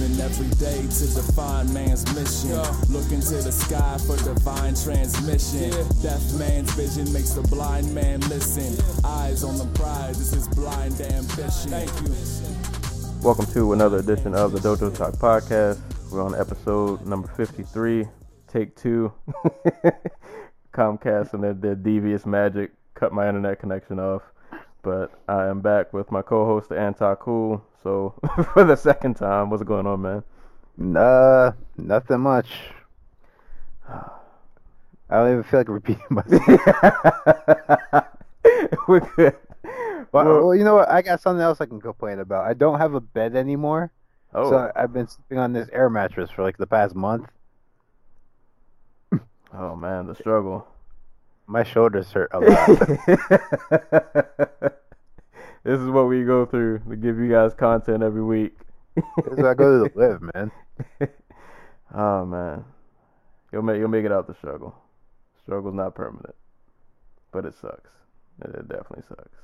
Living every day to define man's mission. Look into the sky for divine transmission. Deaf man's vision makes the blind man listen. Eyes on the prize, this is blind ambition. Thank you. Welcome to another edition of the Dojo Talk Podcast. We're on episode number 53, take two. Comcast and their, their devious magic cut my internet connection off. But I am back with my co host, Anti Cool. So, for the second time, what's going on, man? Nah, nothing much. I don't even feel like repeating myself. We're good. well, Well- well, you know what? I got something else I can complain about. I don't have a bed anymore, Oh, so I've been sleeping on this air mattress for like the past month. oh man, the struggle. My shoulders hurt a lot. This is what we go through to give you guys content every week. this is I go to live, man. oh man, you'll make you'll make it out the struggle. Struggle's not permanent, but it sucks. It, it definitely sucks.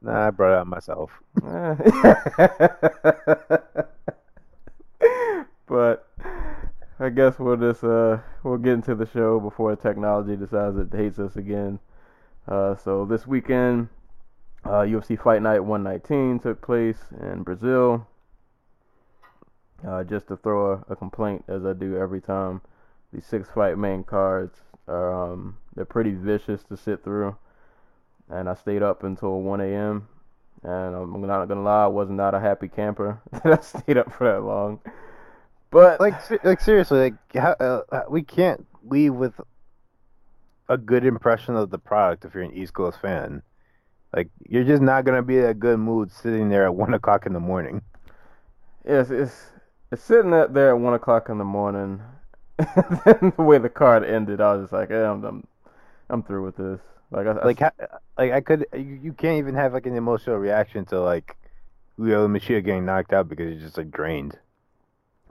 Nah, I brought it on myself. but I guess we'll just uh we'll get into the show before technology decides it hates us again. Uh, so this weekend, uh, UFC Fight Night 119 took place in Brazil. Uh, just to throw a, a complaint, as I do every time, these six fight main cards are um they're pretty vicious to sit through, and I stayed up until 1 a.m. And I'm not gonna lie, I was not a happy camper that I stayed up for that long. But Like, like seriously, like how, uh, we can't leave with a good impression of the product if you're an East Coast fan. Like, you're just not gonna be in a good mood sitting there at one o'clock in the morning. Yes, it's it's sitting up there at one o'clock in the morning. and then the way the card ended, I was just like, eh, I'm, I'm I'm through with this. Like, I, like like I could you, you can't even have like an emotional reaction to like Lyoto Machida getting knocked out because you're just like drained.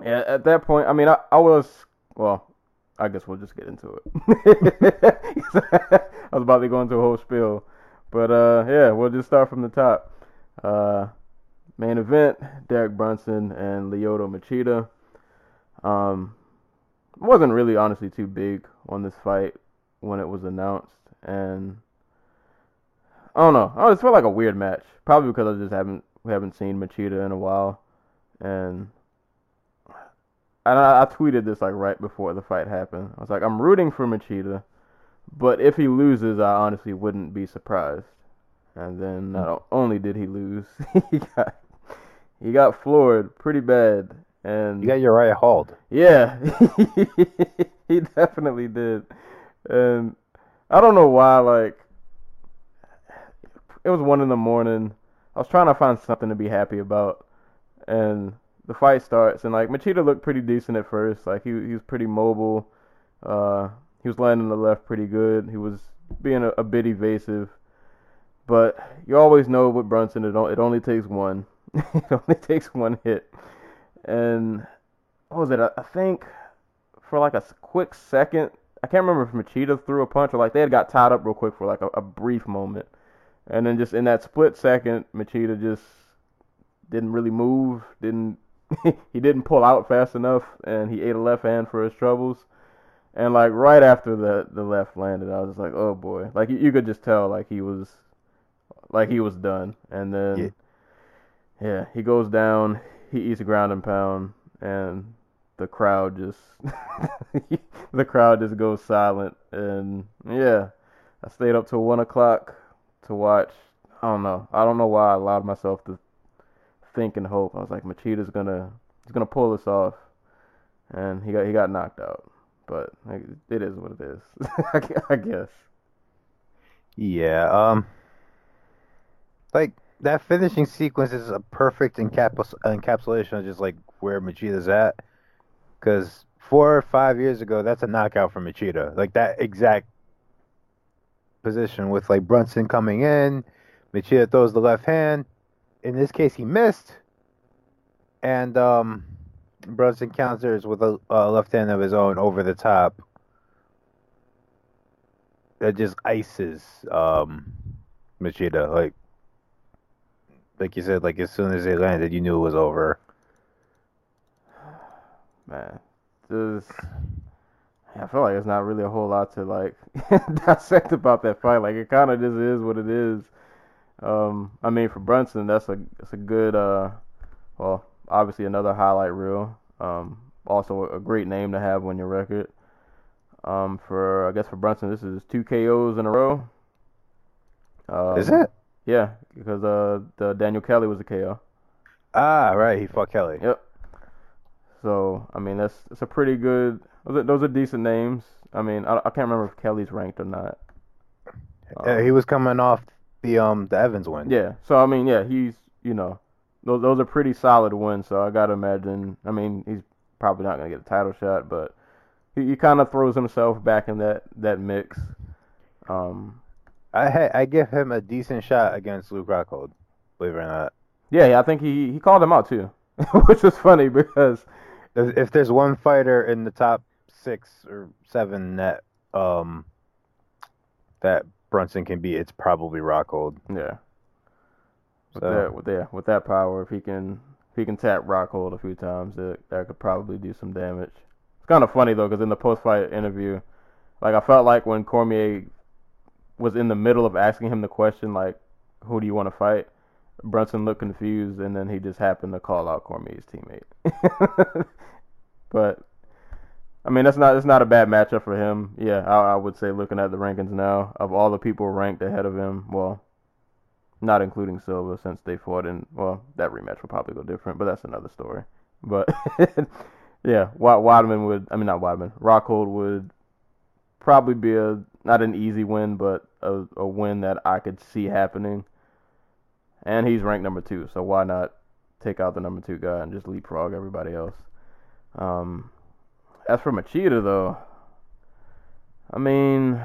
yeah, at that point, I mean, I, I was well. I guess we'll just get into it. I was about to go into a whole spiel, but uh, yeah, we'll just start from the top. Uh, main event: Derek Brunson and Lyoto Machida. Um, wasn't really honestly too big on this fight when it was announced, and I don't know. I just felt like a weird match, probably because I just haven't we haven't seen Machida in a while, and and I, I tweeted this like right before the fight happened. I was like, I'm rooting for Machida, but if he loses, I honestly wouldn't be surprised. And then not only did he lose, he got he got floored pretty bad, and You got Uriah hauled. yeah, he definitely did. And I don't know why, like, it was one in the morning. I was trying to find something to be happy about. And the fight starts, and, like, Machida looked pretty decent at first. Like, he, he was pretty mobile. Uh, he was landing the left pretty good. He was being a, a bit evasive. But you always know with Brunson, it, it only takes one. it only takes one hit. And what was it? I I think for like a quick second, I can't remember if Machida threw a punch or like they had got tied up real quick for like a, a brief moment, and then just in that split second, Machida just didn't really move, didn't he didn't pull out fast enough, and he ate a left hand for his troubles. And like right after the the left landed, I was just like, oh boy, like you, you could just tell like he was like he was done, and then. Yeah. Yeah, he goes down. He eats a ground and pound, and the crowd just the crowd just goes silent. And yeah, I stayed up till one o'clock to watch. I don't know. I don't know why I allowed myself to think and hope. I was like, Machida's gonna he's gonna pull this off, and he got he got knocked out. But it is what it is. I guess. Yeah, um like that finishing sequence is a perfect encapsul- encapsulation of just like where Machida's at. Cause four or five years ago, that's a knockout for Machida. Like that exact position with like Brunson coming in. Machida throws the left hand. In this case, he missed, and um, Brunson counters with a, a left hand of his own over the top. That just ices um, Machida. Like, like you said, like as soon as they landed, you knew it was over. Man, this. I feel like it's not really a whole lot to like dissect about that fight. Like it kind of just is what it is. Um, I mean, for Brunson, that's a that's a good. Uh, well, obviously another highlight reel. Um, also a great name to have on your record. Um, for I guess for Brunson, this is two KOs in a row. Um, Is it? Yeah, because uh, the Daniel Kelly was a KO. Ah, right. He fought Kelly. Yep. So I mean, that's that's a pretty good. Those are, those are decent names. I mean, I, I can't remember if Kelly's ranked or not. Uh, he was coming off the um the Evans win. Yeah. So I mean, yeah, he's you know, those those are pretty solid wins. So I gotta imagine. I mean, he's probably not gonna get a title shot, but he, he kind of throws himself back in that that mix. Um. I ha- I give him a decent shot against Luke Rockhold, believe it or not. Yeah, yeah, I think he he called him out too, which was funny because If, there's one fighter in the top six or seven that um that Brunson can beat, it's probably Rockhold. yeah, with So- that with yeah with that power, if he can if he can tap Rockhold a few times, that that could probably do some damage. It's kind of funny though, because in the post fight interview, like I felt like when Cormier was in the middle of asking him the question, like, "Who do you want to fight?" Brunson looked confused, and then he just happened to call out Cormier's teammate. but I mean, that's not that's not a bad matchup for him. Yeah, I, I would say looking at the rankings now, of all the people ranked ahead of him, well, not including Silva, since they fought in well, that rematch will probably go different, but that's another story. But yeah, Wa- Weidman would, I mean not Weidman, Rockhold would probably be a not an easy win, but a, a win that I could see happening. And he's ranked number two, so why not take out the number two guy and just leapfrog everybody else? Um, as for Machida, though, I mean,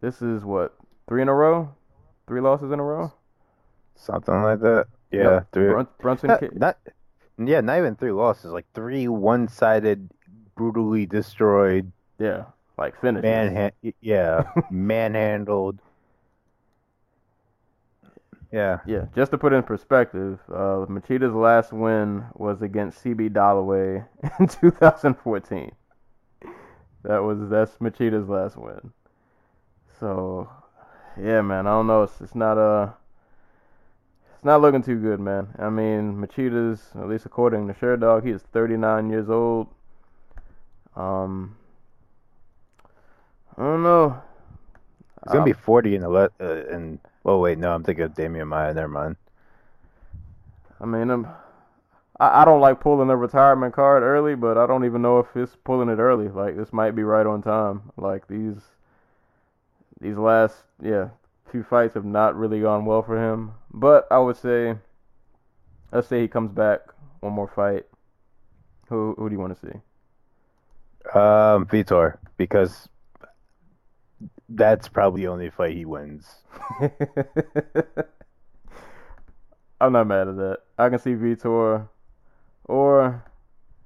this is what three in a row, three losses in a row. Something like that. Yeah, Yep. three. Brun- Brunson, Not, ca- not yeah, not even three losses. Like three one-sided, brutally destroyed, yeah, like finished. manhan yeah, manhandled. Yeah, Yeah, just to put in perspective, uh, Machida's last win was against CB Dollaway in 2014. That was that's Machida's last win. So, yeah, man, I don't know. It's, it's not uh it's not looking too good, man. I mean, Machida's at least according to Sherdog, he is 39 years old. Um, I don't know. he's gonna be Um, forty in the le- uh, in. Oh wait, no, I'm thinking of Demian Maia. Never mind. I mean, I'm, I, I don't like pulling the retirement card early, but I don't even know if it's pulling it early. Like this might be right on time. Like these, these last yeah few fights have not really gone well for him. But I would say, let's say he comes back one more fight. Who who do you want to see? Um, Vitor, because that's probably the only fight he wins. I'm not mad at that. I can see Vitor, or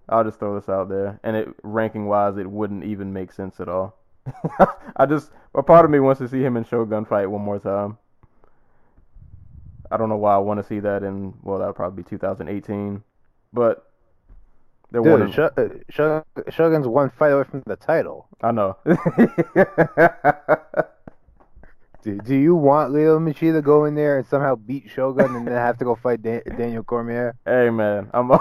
I'll just throw this out there, and it ranking wise, it wouldn't even make sense at all. I just a part of me wants to see him in Shogun fight one more time. I don't know why I want to see that in well, that'll probably be 2018, but they're one. Dude, Sh- uh, Shogun's one fight away from the title. I know. Do, do you want Lyoto Machida to go in there and somehow beat Shogun and then have to go fight da- Daniel Cormier? Hey man, I'm all,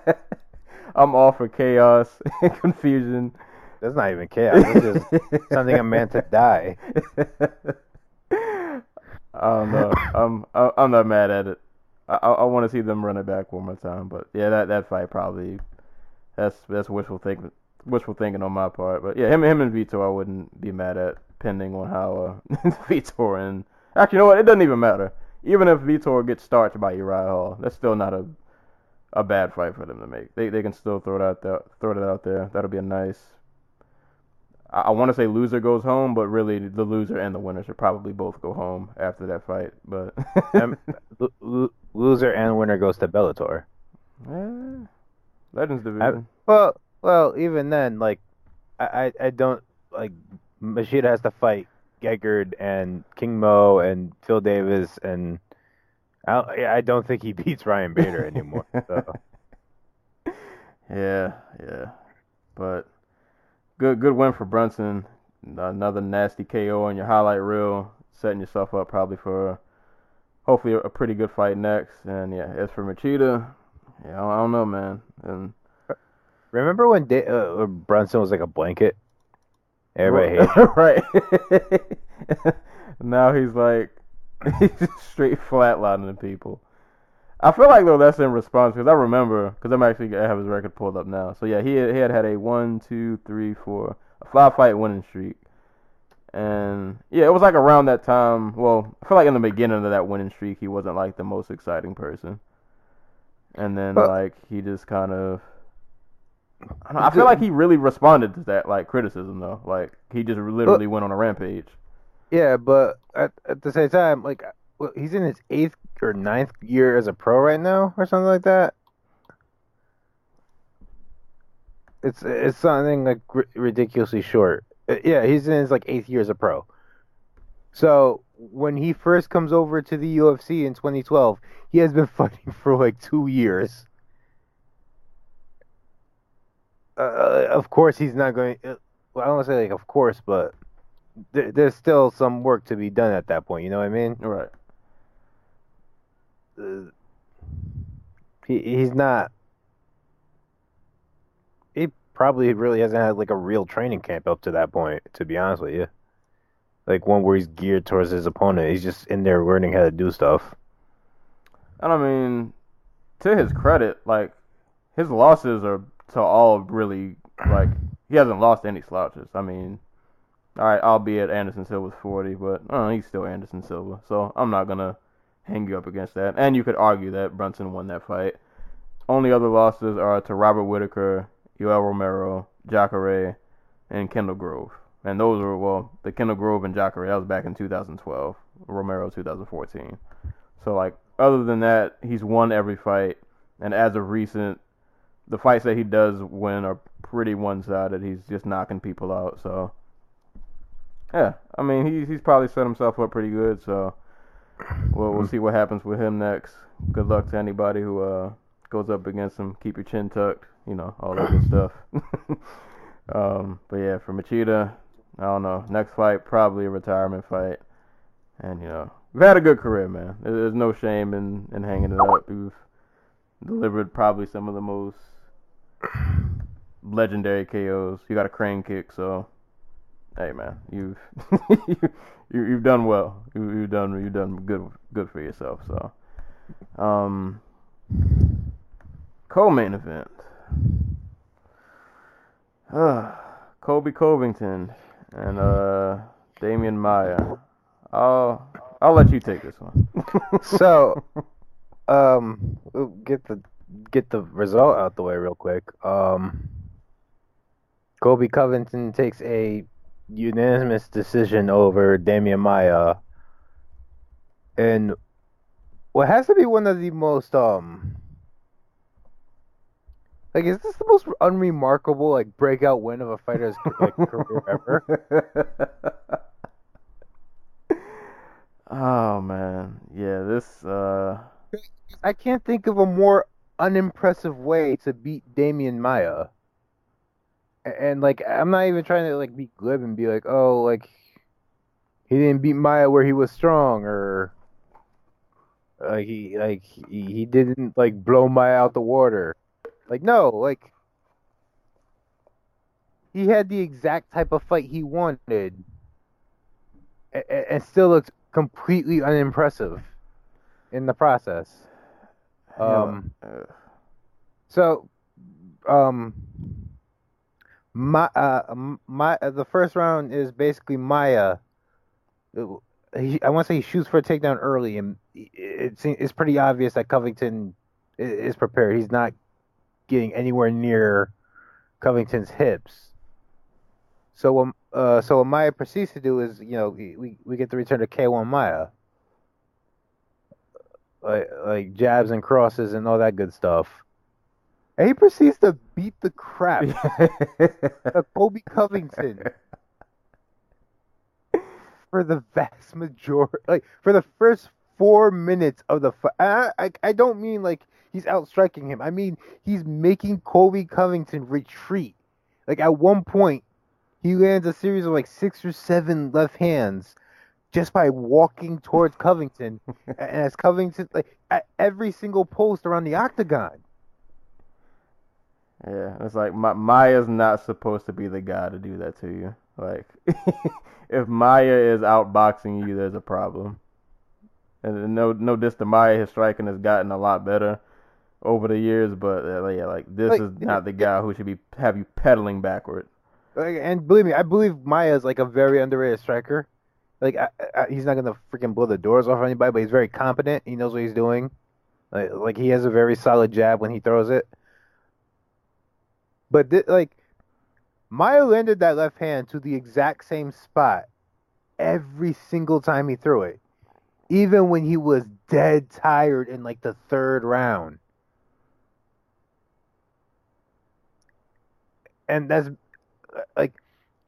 I'm all for chaos and confusion. That's not even chaos. That's just something a man to die. I don't know. I'm I- I'm not mad at it. I I, want to see them run it back one more time, but yeah, that that fight probably that's that's wishful thinking wishful thinking on my part. But yeah, him him and Vitor I wouldn't be mad at, pending on how uh, Vitor and actually you know what, it doesn't even matter. Even if Vitor gets starched by Uriah Hall, that's still not a a bad fight for them to make. They they can still throw it out there, throw it out there. That'll be a nice I, I want to say loser goes home, but really the loser and the winner should probably both go home after that fight. But Um, L- l- loser and winner goes to Bellator. Eh, Legends division. Well, well, even then, like, I, I, I don't like Machida has to fight Gegard and King Mo and Phil Davis, and I, don't- I don't think he beats Ryan Bader anymore. So. Yeah, yeah. But good good win for Brunson. Another nasty KO on your highlight reel, setting yourself up probably for hopefully a, pretty good fight next. And yeah, as for Machida, yeah, I don't know, man. And Remember when da- uh, Brunson was like a blanket? Everybody hated. right. now he's like he's just straight flatlining the people. I feel like though that's in response because I remember because I'm actually I have his record pulled up now. So yeah, he had, he had had a one, two, three, four, a five fight winning streak, and yeah, it was like around that time. Well, I feel like in the beginning of that winning streak, he wasn't like the most exciting person, and then But- like he just kind of. I, don't know, I feel like he really responded to that like criticism though. Like he just literally went on a rampage. Yeah, but at, at the same time, like, well, he's in his eighth or ninth year as a pro right now, or something like that. It's it's something like ri- ridiculously short. Uh, Yeah, he's in his like eighth year as a pro. So when he first comes over to the UFC in 2012, he has been fighting for like two years. Uh, of course, he's not going. Uh, well, I don't want to say like of course, but there, there's still some work to be done at that point. You know what I mean? Right. He he's not. He probably really hasn't had like a real training camp up to that point. To be honest with you, like one where he's geared towards his opponent. He's just in there learning how to do stuff. And I mean, to his credit, like his losses are to all really like he hasn't lost any slouches. I mean, all right, albeit Anderson Silva's forty, but uh, he's still Anderson Silva, so I'm not gonna hang you up against that. And you could argue that Brunson won that fight. Only other losses are to Robert Whitaker, Yoel Romero, Jacare, and Kendall Grove. And those were well, the Kendall Grove and Jacare that was back in 2012. Romero 2014. So like other than that, he's won every fight, and as of recent, the fights that he does win are pretty one-sided. He's just knocking people out. So, yeah, I mean, he's he's probably set himself up pretty good. So, we'll we'll see what happens with him next. Good luck to anybody who uh goes up against him. Keep your chin tucked, you know, all that good stuff. um, but yeah, for Machida, I don't know. Next fight probably a retirement fight, and you know, You've had a good career, man. There's no shame in, in hanging it up. You've delivered probably some of the most legendary KOs. You got a crane kick, so hey, man, you've you, you've done well. You, you've done you've done good good for yourself. So, um, co-main event. Uh, Colby Covington and uh Demian Maia. I'll I'll let you take this one. So, um, get the get the result out the way real quick. Um, Colby Covington takes a unanimous decision over Demian Maia, and what has to be one of the most um. Like, is this the most unremarkable like breakout win of a fighter's like career ever? oh man, yeah, this uh I can't think of a more unimpressive way to beat Demian Maia. And like I'm not even trying to like be glib and be like, oh, like he didn't beat Maia where he was strong or like he like he, he didn't like blow Maia out the water. Like no, like he had the exact type of fight he wanted a- a- and still looked completely unimpressive in the process. Um, uh, So, um, my uh, my uh, the first round is basically Maia. Uh, He, I want to say he shoots for a takedown early, and it's it's pretty obvious that Covington is prepared. He's not getting anywhere near Covington's hips. So um, uh, so what Maia proceeds to do is, you know, we we get the return to K1 Maia, like like jabs and crosses and all that good stuff. And he proceeds to beat the crap of Colby Covington for the vast majority, like for the first four minutes of the fight. I, I I don't mean like he's outstriking him. I mean he's making Colby Covington retreat. Like at one point, he lands a series of like six or seven left hands just by walking towards Covington, and as Covington like at every single post around the octagon. Yeah, it's like Ma- Maia's not supposed to be the guy to do that to you. Like, if Maia is outboxing you, there's a problem. And no, no diss to Maia, his striking has gotten a lot better over the years, but uh, yeah, like this Like, is not the guy who should be have you pedaling backward. Like, and believe me, I believe Maia is like a very underrated striker. Like I, I, he's not gonna freaking blow the doors off anybody, but he's very competent. He knows what he's doing. Like, like he has a very solid jab when he throws it. But thi- like Maia landed that left hand to the exact same spot every single time he threw it, even when he was dead tired in like the third round. And that's uh, like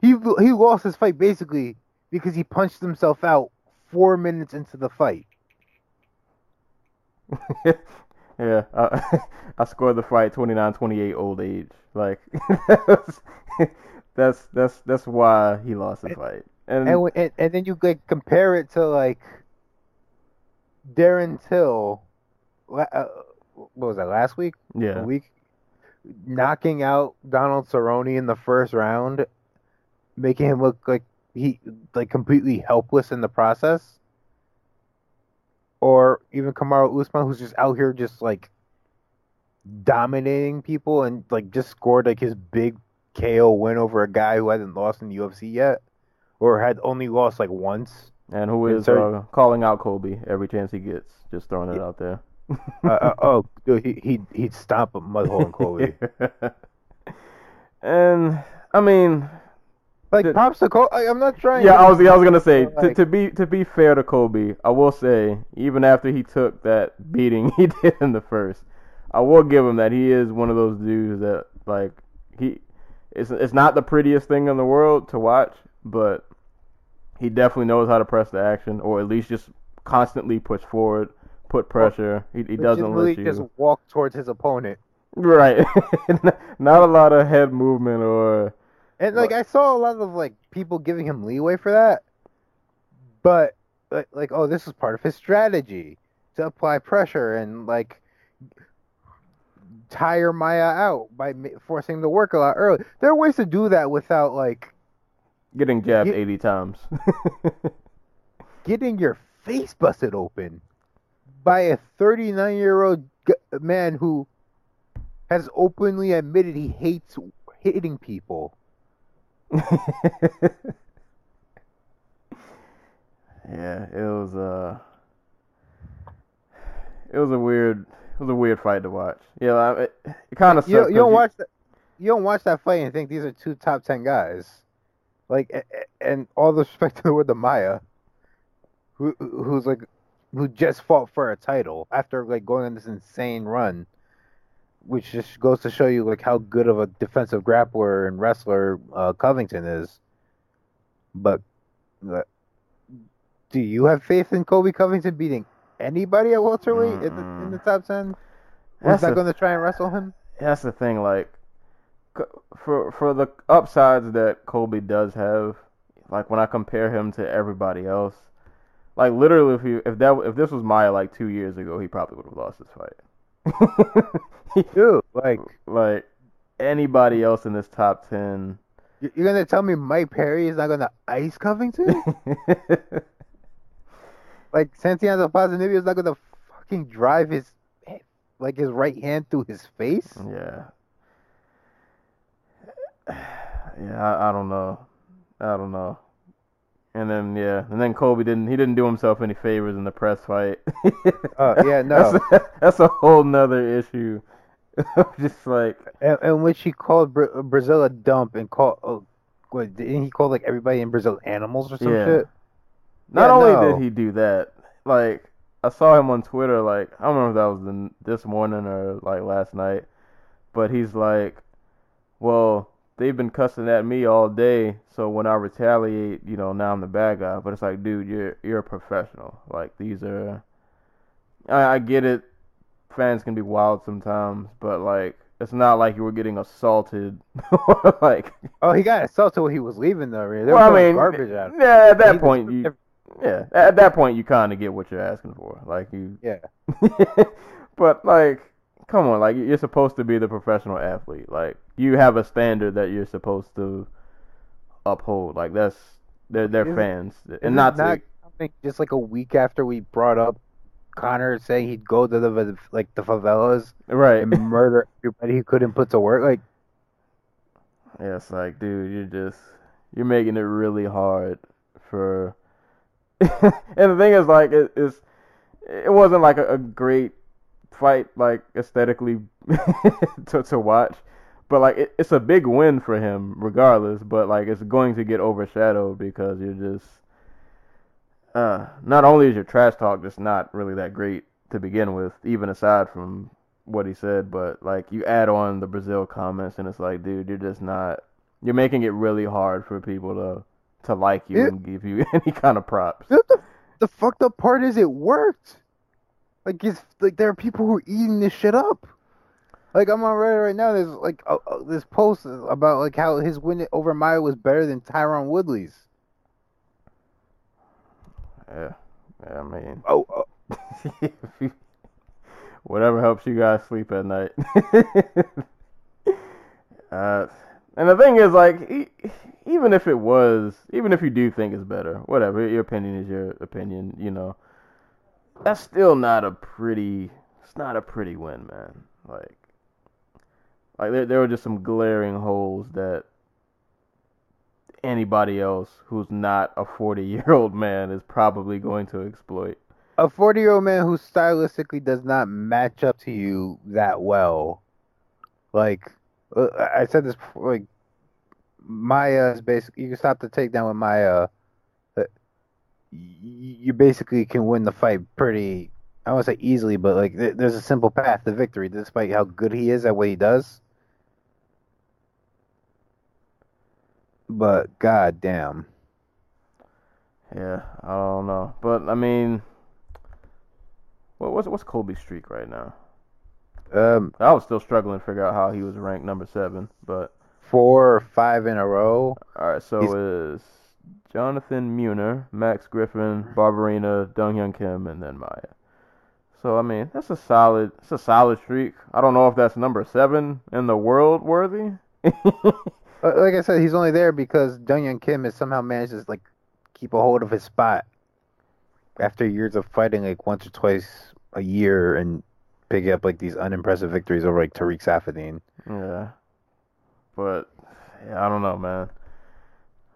he he lost his fight basically because he punched himself out four minutes into the fight. yeah, I, I scored the fight 29-28 old age. Like that's that's that's why he lost the fight. And, And, and and then you like compare it to like Darren Till, uh, what was that last week? yeah, A week, knocking out Donald Cerrone in the first round, making him look like he like completely helpless in the process. Or even Kamaru Usman, who's just out here just like dominating people and like just scored like his big KO win over a guy who hasn't lost in the UFC yet, or had only lost like once. and who is uh, calling out Colby every chance he gets, just throwing it out there. uh, uh, oh, dude, he he he'd stomp a mudhole in Colby. and I mean, Like to Colby. I'm not trying. yeah, to- I was I was gonna say So, to, to be to be fair to Colby, I will say even after he took that beating he did in the first, I will give him that he is one of those dudes that like he it's it's not the prettiest thing in the world to watch, but he definitely knows how to press the action or at least just constantly push forward, put pressure. He, he doesn't legitimately let you just walk towards his opponent. right. not a lot of head movement or And like I saw a lot of like people giving him leeway for that, but like, like oh, this is part of his strategy to apply pressure and like tire Maia out by forcing him to work a lot early. There are ways to do that without like getting jabbed You- 80 times. getting your face busted open by a 39 year old man who has openly admitted he hates hitting people. yeah, it was uh it was a weird it was a weird fight to watch. Yeah, I- it, it kind of You, you don't watch that. You don't watch that fight and think these are two top ten guys. Like, and all the respect to the word the Maia, who who's like, who just fought for a title after like going on this insane run, which just goes to show you like how good of a defensive grappler and wrestler uh, Covington is. But, uh, do you have faith in Colby Covington beating anybody at welterweight in the, in the top ten? Was not going to try and wrestle him? That's the thing, like for for the upsides that Colby does have, like when I compare him to everybody else, like literally, if you if that if this was Maia like two years ago, he probably would have lost this fight. Dude, like. like anybody else in this top ten. You- You're gonna tell me Mike Perry is not gonna ice Covington? like Santiago Ponzinibbio is not gonna fucking drive his like his right hand through his face? yeah. Yeah, I, I don't know. I don't know. And then yeah, and then Colby didn't he didn't do himself any favors in the press fight. Oh, yeah, no. That's a, that's a whole nother issue. Just like And, and which he called Bra- Brazil a dump and called oh, what didn't he call like everybody in Brazil animals or some Yeah. shit? Not Yeah, only no. did he do that, like I saw him on Twitter. Like I don't remember if that was the, this morning or like last night, but he's like, "Well, they've been cussing at me all day, so when I retaliate, you know, now I'm the bad guy." But it's like, dude, you're you're a professional. Like these are, I, I get it. Fans can be wild sometimes, but like it's not like you were getting assaulted. like, Oh, he got assaulted when he was leaving though. They well, I mean, garbage him. yeah, at that He point, you yeah, at that point you kind of get what you're asking for. Like you, Yeah. but like, come on, like you're supposed to be the professional athlete. Like you have a standard that you're supposed to uphold. Like that's they're they're Isn't- fans, and not, not to, something just like a week after we brought up Conor saying he'd go to the like the favelas right. and murder everybody he couldn't put to work. Like, Yeah, it's like, dude, you're just you're making it really hard for. and the thing is, like, it, it's it wasn't like a, a great fight, like aesthetically to to watch, but like it, it's a big win for him, regardless. But like, it's going to get overshadowed because you're just. Uh, not only is your trash talk just not really that great to begin with, even aside from what he said, but like you add on the Brazil comments, and it's like, dude, you're just not. You're making it really hard for people to to like you Yeah. and give you any kind of props. the, the fucked up part is it worked. Like, it's like there are people who are eating this shit up. Like I'm on Reddit right now. There's like uh, uh, this post about like how his win over Maia was better than Tyron Woodley's. Yeah, yeah. I mean, Oh, uh, whatever helps you guys sleep at night. uh, and the thing is, like, e- even if it was, even if you do think it's better, whatever, your opinion is your opinion. You know, that's still not a pretty. It's not a pretty win, man. Like, like there, there were just some glaring holes that anybody else who's not a 40 year old man is probably going to exploit. a 40 year old man who stylistically does not match up to you that well. Like uh, I said this before, like Maia is basically you can stop the takedown with Maia. You basically can win the fight pretty. I won't say easily, but like th- there's a simple path to victory, despite how good he is at what he does. But god damn, Yeah, I don't know, but I mean, what, what's what's Colby's streak right now? um, I was still struggling to figure out how he was ranked number seven, but four or five in a row. all right, so is Jonathan Meunier, Max Griffin, Barberena, Dong Hyun Kim, and then Maia. So I mean, that's a solid, it's a solid streak. I don't know if that's number seven in the world worthy. Like I said, he's only there because Dong Hyun Kim has somehow managed to like keep a hold of his spot after years of fighting like once or twice a year and picking up like these unimpressive victories over like Tarec Saffiedine. Yeah. But yeah, I don't know, man.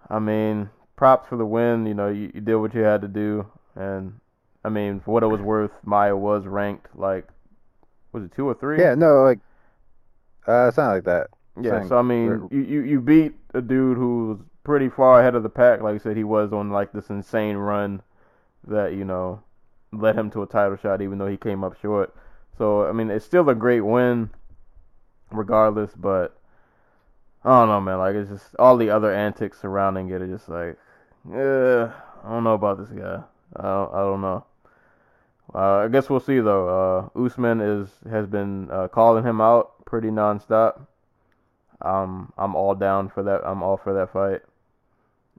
I mean, props for the win. You know, you, you did what you had to do, and I mean, for what it was worth, Maia was ranked like, was it two or three? Yeah, no, like uh, something like that. Yeah. saying So I mean, you, you you beat a dude who was pretty far ahead of the pack. Like you said, he was on like this insane run that you know led him to a title shot, even though he came up short. So I mean, it's still a great win, regardless. But I don't know, man. Like it's just all the other antics surrounding it are just like, yeah, I don't know about this guy. I don't, I don't know. Uh, I guess we'll see though. Uh, Usman is has been uh, calling him out pretty nonstop. Um, I'm all down for that. I'm all for that fight.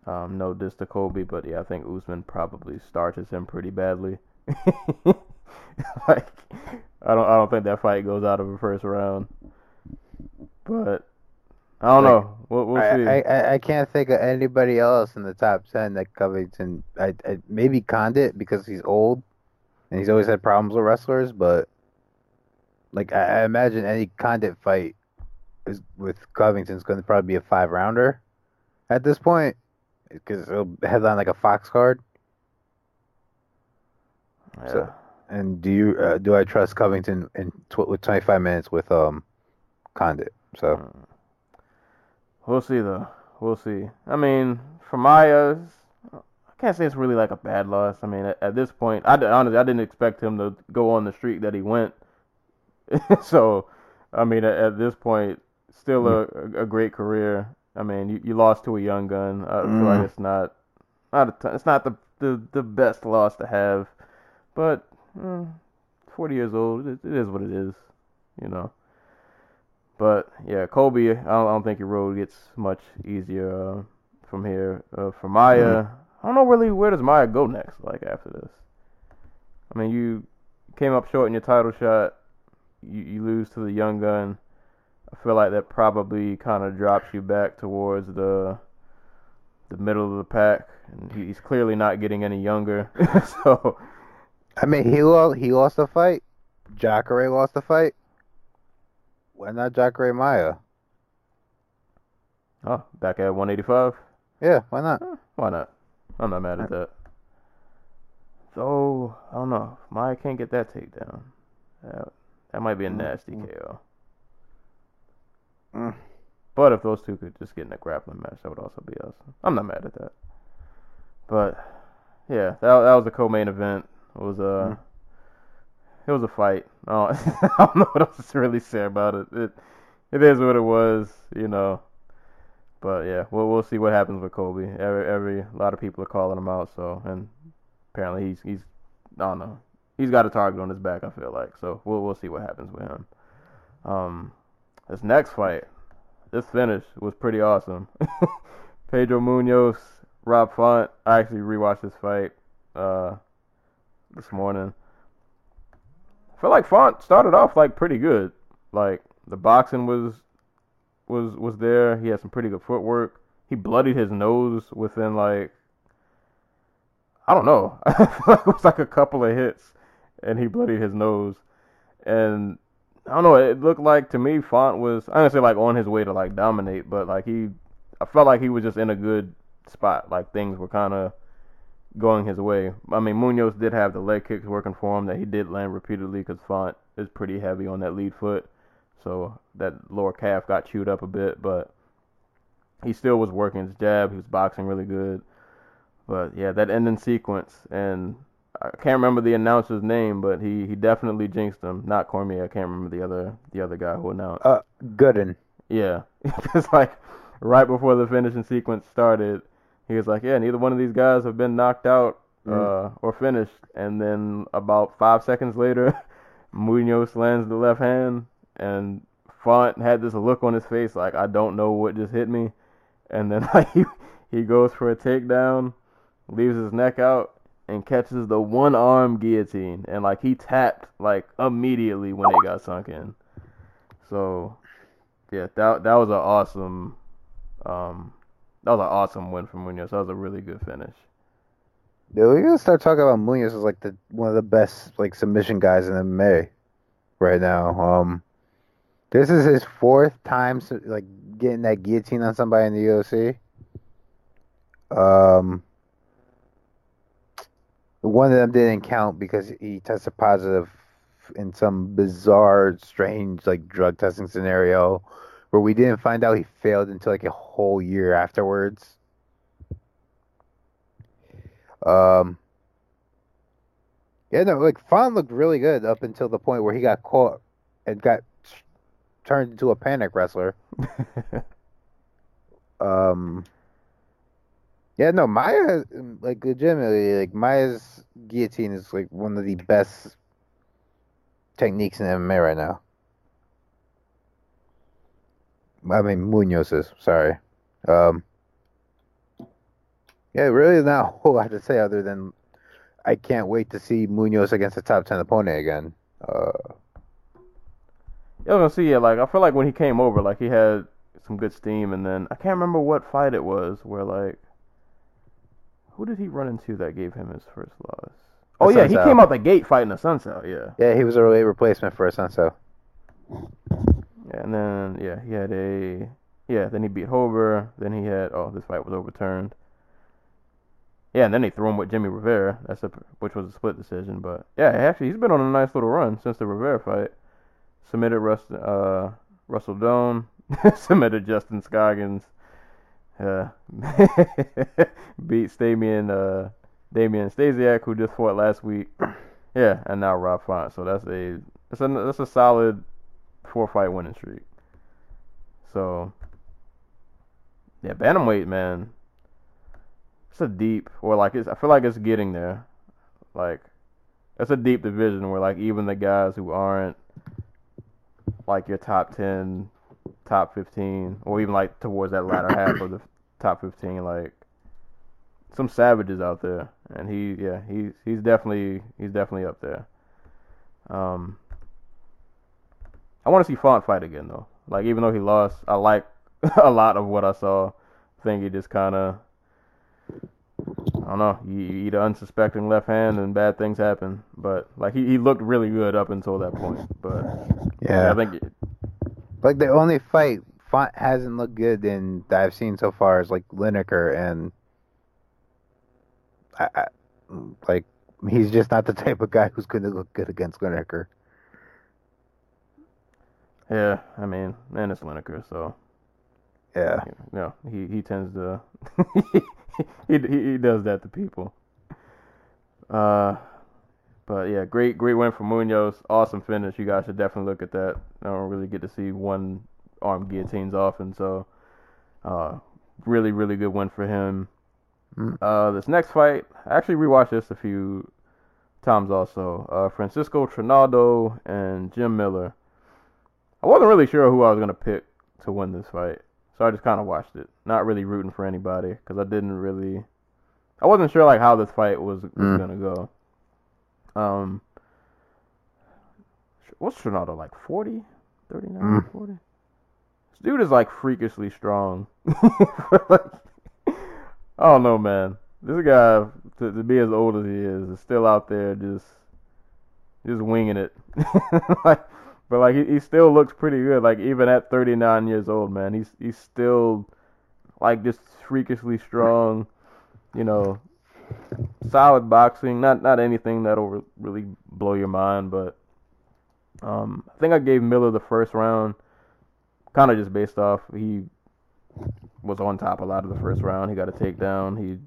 Um, no diss to Colby, but yeah, I think Usman probably starches him pretty badly. like, I don't, I don't think that fight goes out of the first round. But I don't Like, know. We'll, we'll I, see. I, I I can't think of anybody else in the top ten that Covington. I, I maybe Condit because he's old and he's always had problems with wrestlers, but like I, I imagine any Condit fight is with Covington is going to probably be a five rounder at this point because it'll headline like a Fox card. yeah. so- And do you uh, do I trust Covington in tw- with twenty five minutes with um Condit? So We'll see though. we'll see. I mean, for Maia, I can't say it's really like a bad loss. I mean, at, at this point, I honestly I didn't expect him to go on the streak that he went. so, I mean, at, at this point, still a, a great career. I mean, you, you lost to a young gun. I feel like Mm. it's not not a ton, it's not the, the the best loss to have, but mm, 40 years old, it, it is what it is, you know. But yeah, Colby, I don't, I don't think your road gets much easier uh, from here. Uh, for Maia, I don't know really where does Maia go next. Like after this, I mean, you came up short in your title shot. You, you lose to the young gun. I feel like that probably kind of drops you back towards the the middle of the pack, and he's clearly not getting any younger. so I mean, he lost. He lost the fight. Jacare lost the fight. Why not Jacare Maia? oh, back at 185. Yeah, why not? Huh, Why not? I'm not mad at uh, that. Though I don't know, Maia can't get that takedown. That, that might be a mm, nasty mm. KO. Mm. But if those two could just get in a grappling match, that would also be awesome. I'm not mad at that. But yeah, that that was a co-main event. It was a it was a fight. Oh, I don't know what else to really say about it. It it is what it was, you know. But yeah, we'll we'll see what happens with Colby. Every every a lot of people are calling him out. So and apparently he's he's I don't know. He's got a target on his back. I feel like so. We'll we'll see what happens with him. Um, this next fight, this finish was pretty awesome. Pedro Munhoz, Rob Font. I actually rewatched this fight uh this morning. Feel like Font started off like pretty good. Like the boxing was was was there. He had some pretty good footwork. He bloodied his nose within like I don't know. It was like a couple of hits, and he bloodied his nose. And I don't know. It looked like to me Font was I don't say like on his way to like dominate, but like he, I felt like he was just in a good spot. Like things were kind of going his way. I mean Munhoz did have the leg kicks working for him that he did land repeatedly because Font is pretty heavy on that lead foot, so that lower calf got chewed up a bit, but he still was working his jab. He was boxing really good. But yeah, that ending sequence, and I can't remember the announcer's name, but he, he definitely jinxed him. Not Cormier. I can't remember the other the other guy who announced. Uh, Gooden. Yeah, it's like right before the finishing sequence started, he was like, "Yeah, neither one of these guys have been knocked out uh, or finished." And then about five seconds later, Munhoz lands the left hand, and Font had this look on his face like, "I don't know what just hit me," and then like he he goes for a takedown, leaves his neck out, and catches the one arm guillotine, and like he tapped like immediately when it got sunk in. So yeah, that that was an awesome, um, that was an awesome win from Munhoz. That was a really good finish. Dude, we're gonna start talking about Munhoz as like the one of the best like submission guys in MMA right now. Um, this is his fourth time like getting that guillotine on somebody in the UFC. Um, one of them didn't count because he tested positive in some bizarre, strange like drug testing scenario where we didn't find out he failed until like a whole year afterwards. Um, yeah, no, like Font looked really good up until the point where he got caught and got turned into a panic wrestler. Um, yeah, no, Maia, like legitimately, like Maia's guillotine is like one of the best techniques in MMA right now. I mean, Munhoz's, sorry. Um, yeah, really not a whole lot to say other than I can't wait to see Munhoz against a top 10 opponent again. Uh, Yeah, I was gonna see. Yeah, like I feel like when he came over, like he had some good steam, and then I can't remember what fight it was where like, who did he run into that gave him his first loss? Oh yeah, he came out the gate fighting the Sunset. Yeah, yeah, he was a late replacement for a Assunção. Yeah, and then yeah, he had a yeah. Then he beat Hober. Then he had oh, this fight was overturned. Yeah, and then they threw him with Jimmy Rivera. That's a which was a split decision, but yeah, actually he's been on a nice little run since the Rivera fight. Submitted Rust, uh, Russell Doane, submitted Justin Scoggins, Yeah. Beat Damian uh Damian Stasiak who just fought last week. Yeah, and now Rob Font. So that's a that's a that's a solid four fight winning streak. So yeah, bantamweight man. It's a deep or like it's I feel like it's getting there. Like it's a deep division where like even the guys who aren't like your top ten, top fifteen, or even like towards that latter half of the top fifteen, like some savages out there, and he yeah he's he's definitely he's definitely up there. Um, I want to see Font fight again though. Like even though he lost, I like a lot of what I saw. I think he just kind of I don't know. You, you eat an unsuspecting left hand and bad things happen. But like he, he looked really good up until that point. But Yeah. I think Like the only fight Font hasn't looked good in that I've seen so far is like Lineker and I, I like he's just not the type of guy who's going to look good against Lineker. Yeah. I mean, and it's Lineker, so Yeah. you know he he tends to he, he he does that to people. Uh, but yeah, great great win for Munhoz. Awesome finish. You guys should definitely look at that. I don't really get to see one arm guillotines often, so uh, really really good win for him. Mm. Uh, this next fight, I actually rewatched this a few times also. Uh, Francisco Trinaldo and Jim Miller. I wasn't really sure who I was gonna pick to win this fight. So I just kind of watched it, not really rooting for anybody because I didn't really, I wasn't sure like how this fight was, was Mm. gonna go. Um, what's Trinaldo like 40, 39, Mm. 40? This dude is like freakishly strong. like, I don't know, man. This guy to, to be as old as he is is still out there just just winging it. like but like he, he still looks pretty good. Like even at 39 years old, man, he's he's still like just freakishly strong. You know, solid boxing. Not not anything that'll re- really blow your mind, but um, I think I gave Miller the first round, kind of just based off he was on top a lot of the first round. He got a takedown. He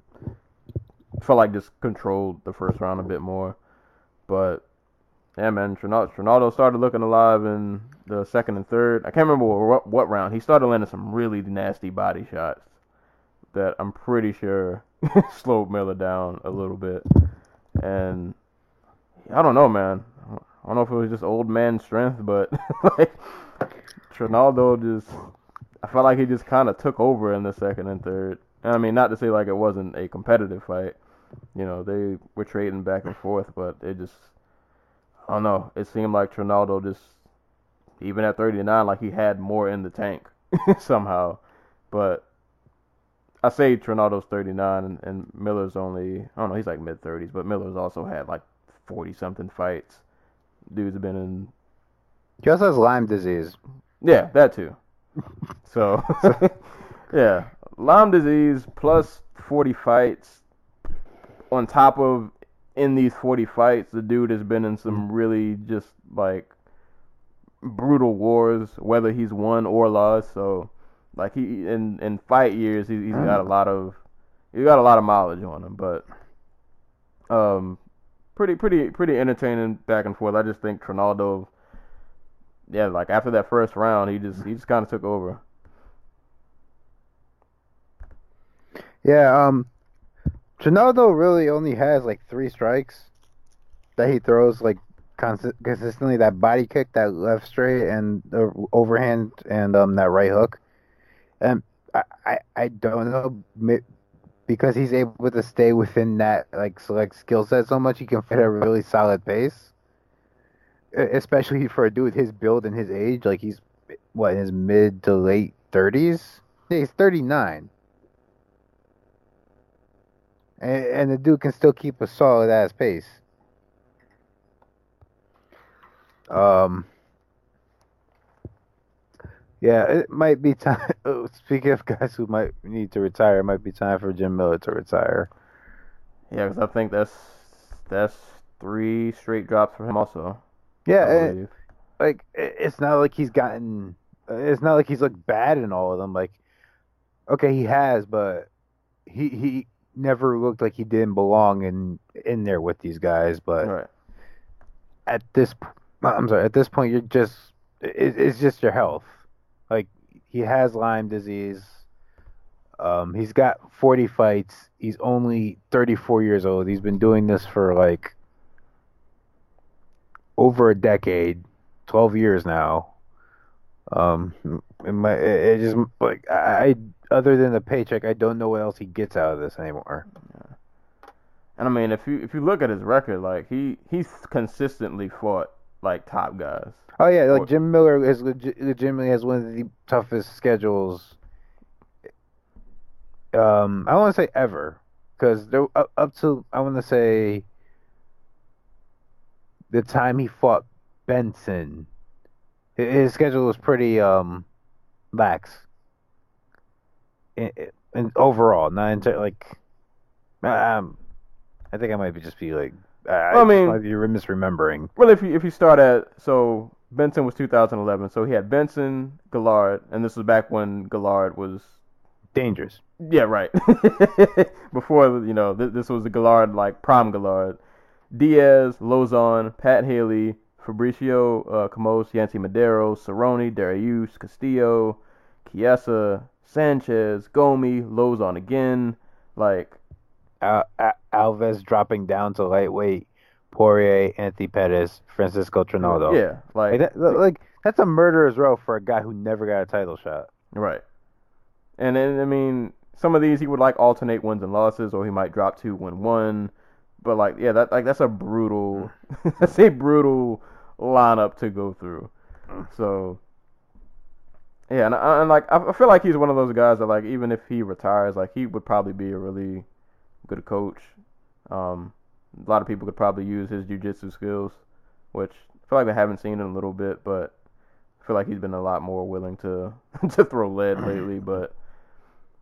felt like just controlled the first round a bit more, but yeah, man, Trinaldo started looking alive in the second and third. I can't remember what, what round. He started landing some really nasty body shots that I'm pretty sure slowed Miller down a little bit. And I don't know, man. I don't know if it was just old man strength, but like Trinaldo just, I felt like he just kind of took over in the second and third. I mean, not to say like it wasn't a competitive fight. You know, they were trading back and forth, but it just I don't know. It seemed like Trinaldo just, even at 39, like he had more in the tank somehow. But I say Trinaldo's 39 and, and Miller's only, I don't know, he's like mid 30s, but Miller's also had like 40 something fights. Dude's been in, He also has Lyme disease. yeah, that too. So, yeah, Lyme disease plus 40 fights on top of in these 40 fights, the dude has been in some really just like brutal wars, whether he's won or lost. So, like he in in fight years, he, he's got a lot of he's got a lot of mileage on him. But um, pretty pretty pretty entertaining back and forth. I just think Trinaldo, yeah, like after that first round, he just he just kind of took over. Yeah, um Trinaldo really only has like three strikes that he throws like consi- consistently that body kick, that left straight and the overhand and um that right hook. And I I, I don't know because he's able to stay within that like select skill set so much he can fit a really solid pace. Especially for a dude his build and his age, like he's what in his mid to late 30s. Yeah, he's 39. And, and the dude can still keep a solid ass pace. Um. Yeah, it might be time. oh, Speaking of guys who might need to retire, it might be time for Jim Miller to retire. Yeah, because I think that's that's three straight drops for him also. Yeah, I and, believe. like it's not like he's gotten. It's not like he's looked bad in all of them. Like Okay, he has, but he he never looked like he didn't belong in in there with these guys. But Right. at this, I'm sorry, at this point, you're just it, it's just your health. Like he has Lyme disease. Um, he's got 40 fights. He's only 34 years old. He's been doing this for like over a decade, 12 years now. Um, it, might, it, it just like I, other than the paycheck, I don't know what else he gets out of this anymore. And I mean, if you if you look at his record, like he he's consistently fought like top guys. Oh yeah, like Jim Miller is legit, legitimately has one of the toughest schedules. Um, I want to say ever, because there up, up to I want to say the time he fought Benson, his schedule was pretty um lax. In, in overall, not into like, um, I think I might be just be like, I, Well, I mean- be misremembering. Well, if you if you start at so Benson was 2011, so he had Benson, Guillard, and this was back when Guillard was Dangerous. yeah right before you know th- this was the Guillard like prime Guillard. Diaz, Lauzon, Pat Healy, Fabricio uh, Camões, Yancy Medeiros, Cerrone, Dariush, Castillo, Chiesa, Sanchez, Gomi, Lauzon again, like Al- Al- Alves dropping down to lightweight, Poirier, Anthony Pettis, Francisco Trinaldo. yeah, like Like, that, like that's a murderer's row for a guy who never got a title shot. Right. And then I mean, some of these he would like alternate wins and losses, or he might drop two, win one. But like, yeah, that like that's a brutal, that's a brutal lineup to go through. So, yeah, and, I- and like I I feel like he's one of those guys that like even if he retires, like he would probably be a really good coach. Um, a lot of people could probably use his jujitsu skills, which I feel like they haven't seen in a little bit, but I feel like he's been a lot more willing to to throw lead lately. But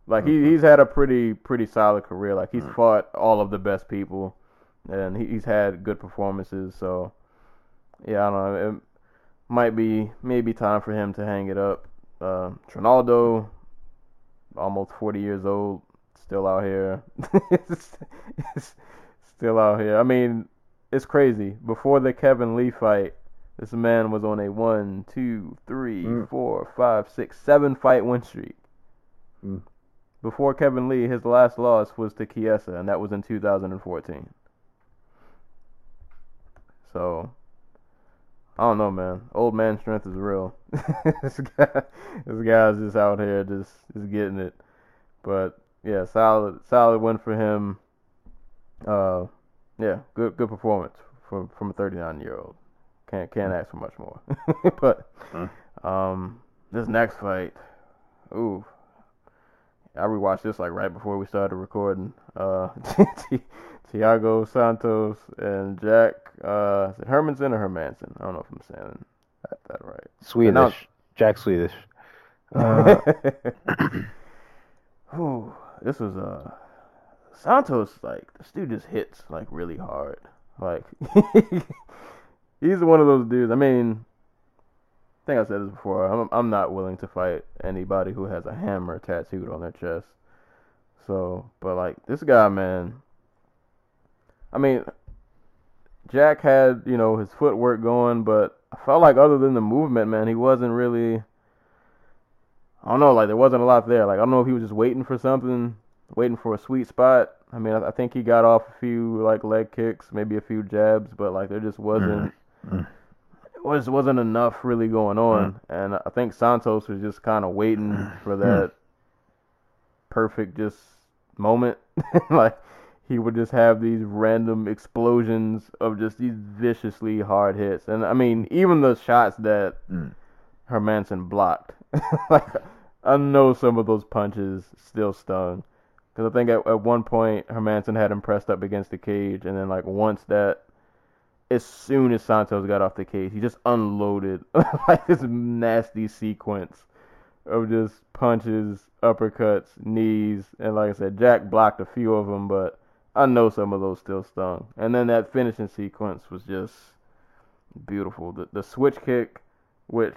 like he he's had a pretty pretty solid career. Like he's fought all of the best people, and he, he's had good performances. So yeah, I don't know. It might be maybe time for him to hang it up. Uh, Trinaldo, almost forty years old, still out here. still out here. I mean, it's crazy. Before the Kevin Lee fight, this man was on a one, two, three, Mm. four, five, six, seven fight win streak. Mm. Before Kevin Lee, his last loss was to Chiesa, and that was in 2014. So, I don't know, man. Old man strength is real. this guy, this guy's just out here, just just getting it. But yeah, solid, solid win for him. Uh, yeah, good, good performance from from a 39 year old. Can't can't ask for much more. but um, this next fight, ooh, I rewatched this like right before we started recording. Uh, Thiago Santos and Jack uh, is it Hermansson or Hermansson? I don't know if I'm saying that right. Swedish. Now- Jack Swedish. Uh, Ooh, this was uh Santos like this dude just hits like really hard. Like he's one of those dudes. I mean, I think I said this before. I'm I'm not willing to fight anybody who has a hammer tattooed on their chest. So, but like this guy, man. I mean, Jack had you know his footwork going, but I felt like other than the movement, man, he wasn't really. I don't know, like there wasn't a lot there. Like I don't know if he was just waiting for something, waiting for a sweet spot. I mean, I, I think he got off a few like leg kicks, maybe a few jabs, but like there just wasn't Mm. mm. it was wasn't enough really going on. Mm. And I think Santos was just kind of waiting mm. for that perfect just moment. like he would just have these random explosions of just these viciously hard hits. And I mean, even the shots that Mm. Hermansson blocked, like I know some of those punches still stung. Because I think at, at one point Hermansson had him pressed up against the cage, and then like once that, as soon as Santos got off the cage, he just unloaded like this nasty sequence of just punches, uppercuts, knees, and like I said, Jack blocked a few of them, but I know some of those still stung. And then that finishing sequence was just beautiful. The the switch kick, which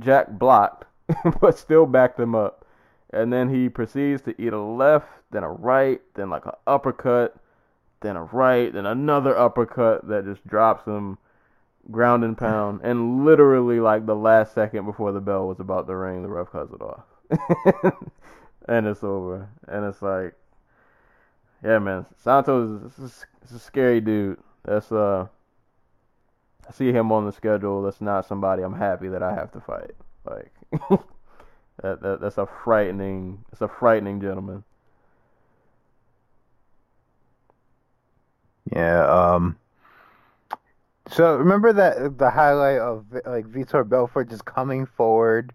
Jack blocked, but still backed him up, and then he proceeds to eat a left, then a right, then like an uppercut, then a right, then another uppercut that just drops him ground and pound, and literally like the last second before the bell was about to ring, the ref cuts it off, and it's over. And it's like, yeah, man, Santos is, a scary dude. That's uh, I see him on the schedule. That's not somebody I'm happy that I have to fight. Like that, that that's a frightening, it's a frightening gentleman. Yeah. Um. So remember that the highlight of like Vitor Belfort just coming forward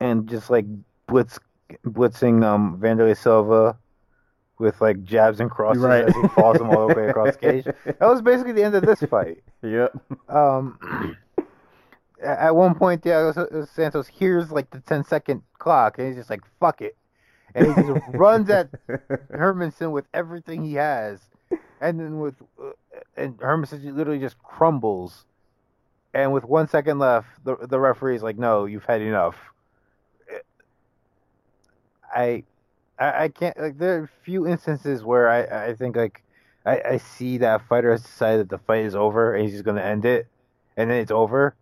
and just like blitz blitzing um Wanderlei Silva with like jabs and crosses Right. as he falls him all the way across the cage. That was basically the end of this fight. Yep. Um, at one point, Thiago Santos hears like the 10 second clock, and he's just like, "Fuck it," and he just runs at Hermansson with everything he has, and then with uh, and Hermansson literally just crumbles. And with one second left, the the referee's like, "No, you've had enough." I, I, I can't like there are a few instances where I, I think like I, I see that fighter has decided that the fight is over and he's just gonna end it, and then it's over.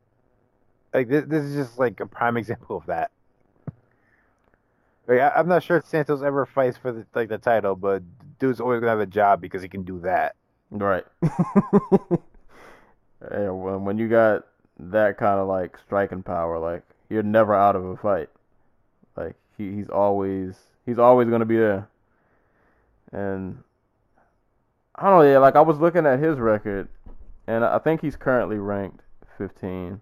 Like this, this is just like a prime example of that. Like, I, I'm not sure if Santos ever fights for the like the title, but dude's always gonna have a job because he can do that. Right. and when when you got that kind of like striking power, like you're never out of a fight. Like he, he's always he's always gonna be there. And I don't know, yeah, like I was looking at his record and I think he's currently ranked 15.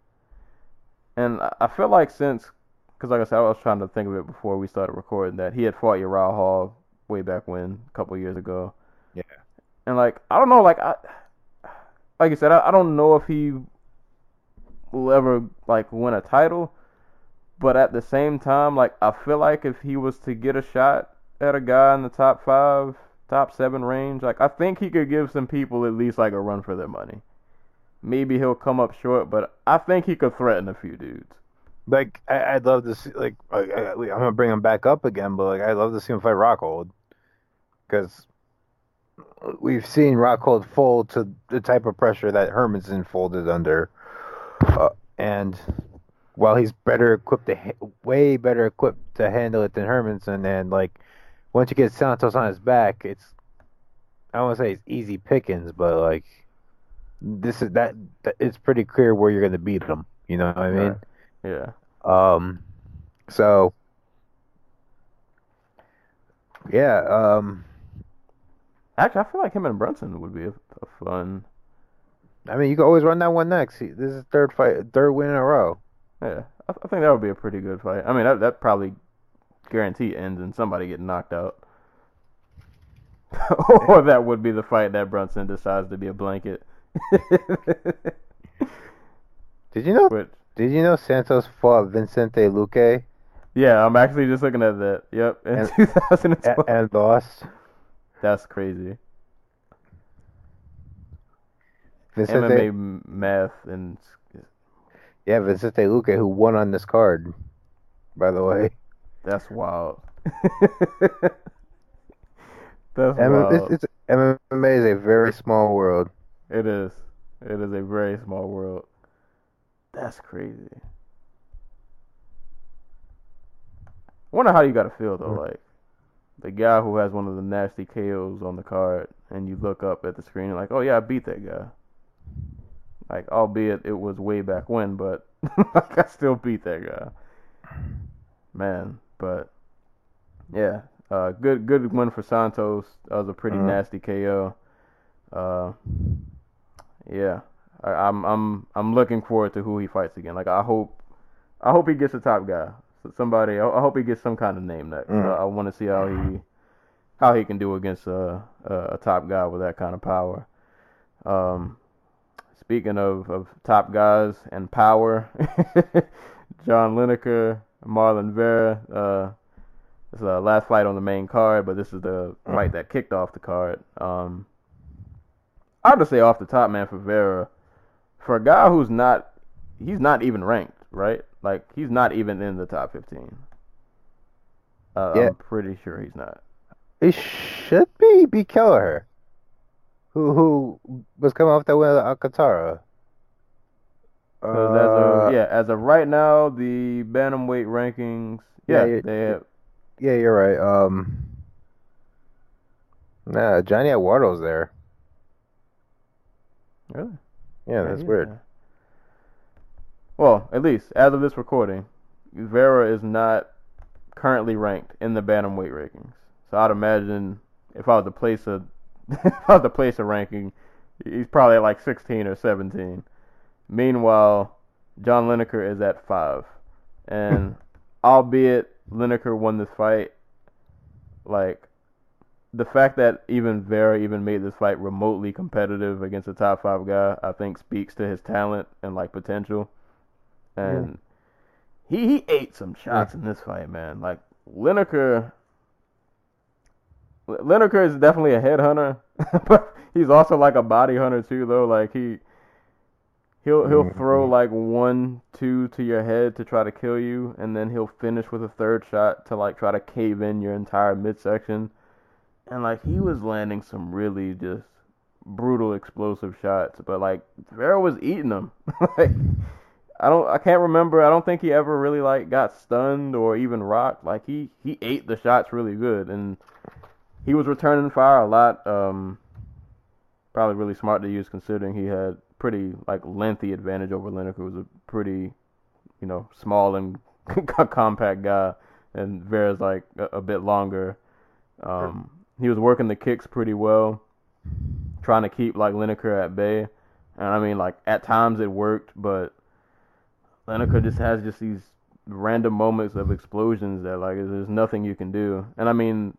And I- I feel like since, because like I said, I was trying to think of it before we started recording that he had fought Uriah Hall way back when, a couple years ago. Yeah. And like I don't know, like I, like you said, I, I don't know if he will ever like win a title, but at the same time, like I feel like if he was to get a shot at a guy in the top five, top seven range, like I think he could give some people at least like a run for their money. Maybe he'll come up short, but I think he could threaten a few dudes. Like I, I'd love to see like I, I'm gonna bring him back up again, but like I'd love to see him fight Rockhold because we've seen Rockhold fold to the type of pressure that Hermansson folded under, uh, and while he's better equipped to way better equipped to handle it than Hermansson, and like once you get Santos on his back, it's I don't want to say it's easy pickings, but like this is that, that it's pretty clear where you're gonna beat him. You know what I mean? Yeah. Um, so yeah, um, Actually, I feel like him and Brunson would be a, a fun. I mean, you can always run that one next. This is third fight, third win in a row. Yeah, I, I think that would be a pretty good fight. I mean, that that probably guarantee ends in somebody getting knocked out. or that would be the fight that Brunson decides to be a blanket. Did you know? Which, Did you know Santos fought Vicente Luque yeah, I'm actually just looking at that. Yep, in And- 2012. and, and lost? That's crazy. Vicente, MMA math and yeah, Vicente Luque, who won on this card, by the way. that's wild. that's M- wild. it's, it's, MMA is a very small world. It is. It is a very small world. That's crazy. I wonder how you gotta feel though, Mm. like the guy who has one of the nasty KOs on the card, and you look up at the screen and like, oh yeah, I beat that guy. Like, albeit it was way back when, but like I still beat that guy. Man, but yeah, uh, good good win for Santos. That was a pretty Mhm. nasty KO. Uh, yeah, I, I'm I'm I'm looking forward to who he fights again. Like I hope I hope he gets a top guy. Somebody I I hope he gets some kind of name next. Mm. I, I want to see how he how he can do against a, a a top guy with that kind of power. Um, speaking of of top guys and power, John Lineker, Marlon Vera. Uh, this is the last fight on the main card, but this is the fight that kicked off the card. Um, I'll just say off the top, man, for Vera, for a guy who's not, he's not even ranked, right? Like he's not even in the top 15. Uh, Yeah. I'm pretty sure he's not. He should be B. Kelleher, who who was coming off that win with Alcantara. 'Cause as of, yeah, as of right now, the bantamweight rankings, Yeah, yeah, they have, yeah, you're right. Um, nah, Johnny Eduardo's there. really? Yeah, that's he's weird. there. Well, at least as of this recording, Vera is not currently ranked in the bantamweight rankings. So I'd imagine if I was to place a was to place a ranking, he's probably at like 16 or 17. Meanwhile, John Lineker is at five, and hmm. albeit Lineker won this fight, like the fact that even Vera even made this fight remotely competitive against a top five guy, I think speaks to his talent and like potential. And he he ate some shots in this fight, man. Like Lineker, Lineker is definitely a headhunter, but he's also like a body hunter too, though. Like he he'll he'll Mhm. throw like one, two to your head to try to kill you, and then he'll finish with a third shot to like try to cave in your entire midsection. And like he was landing some really just brutal explosive shots, but like Vera was eating them. like I don't I can't remember. I don't think he ever really like got stunned or even rocked. Like he he ate the shots really good and he was returning fire a lot. Um probably really smart to use considering he had pretty like lengthy advantage over Lineker who was a pretty you know small and compact guy and Vera's like a, a bit longer. Um he was working the kicks pretty well trying to keep like Lineker at bay. And I mean like at times it worked, but Lineker just has just these random moments of explosions that like there's nothing you can do. And I mean,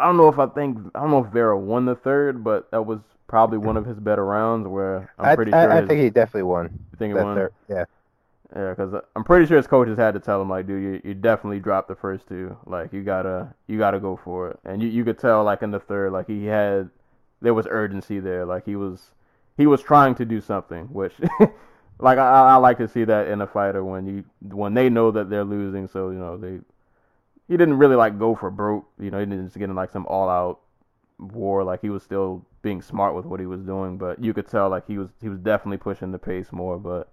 I don't know if I think I don't know if Vera won the third, but that was probably one of his better rounds. Where I'm I, pretty I, sure I his, think he definitely won. you think he won. third. Yeah. Yeah, because I'm pretty sure his coaches had to tell him like, dude, you, you definitely dropped the first two. Like you gotta you gotta go for it. And you you could tell like in the third, like he had there was urgency there. Like he was he was trying to do something, which like I I like to see that in a fighter when you when they know that they're losing. So you know they he didn't really like go for broke. You know he didn't just get in like some all out war. Like he was still being smart with what he was doing, but you could tell like he was he was definitely pushing the pace more, but.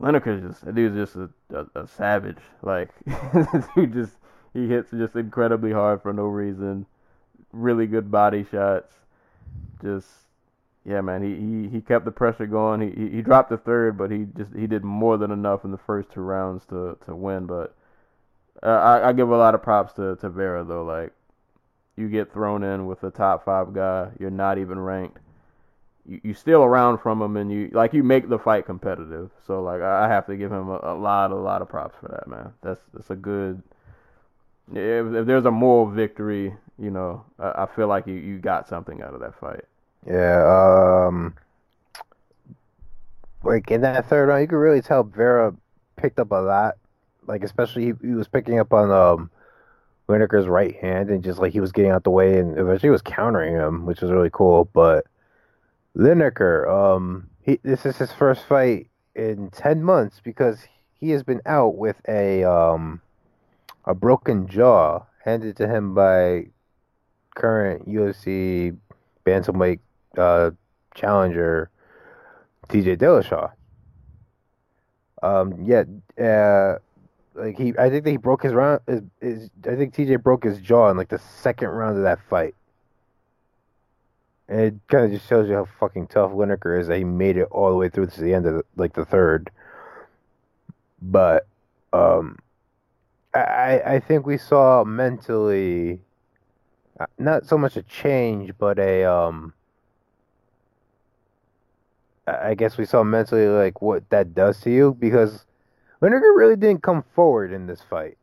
Lineker's just that dude's just a, a, a savage. Like he just he hits just incredibly hard for no reason. Really good body shots. Just yeah, man. He he, he kept the pressure going. He, he he dropped the third, but he just he did more than enough in the first two rounds to to win. But uh, I I give a lot of props to to Vera though. Like you get thrown in with a top five guy, you're not even ranked you, you steal around from him and you like you make the fight competitive. So like I have to give him a, a lot, a lot of props for that, man. That's that's a good. If, if there's a moral victory, you know, I, I feel like you, you got something out of that fight. Yeah. Um. Like in that third round, you could really tell Vera picked up a lot. Like especially he, he was picking up on um right hand and just like he was getting out the way and eventually was countering him, which was really cool. But Lineker, um, he this is his first fight in ten months because he has been out with a um a broken jaw handed to him by current UFC bantamweight uh, challenger TJ Dillashaw. Um, yeah, uh, like he, I think that he broke his round. Is, is I think TJ broke his jaw in like the second round of that fight. And it kind of just shows you how fucking tough Lineker is that he made it all the way through to the end of the, like the third. But um, I I think we saw mentally uh, not so much a change, but a um. I guess we saw mentally like what that does to you because Lineker really didn't come forward in this fight.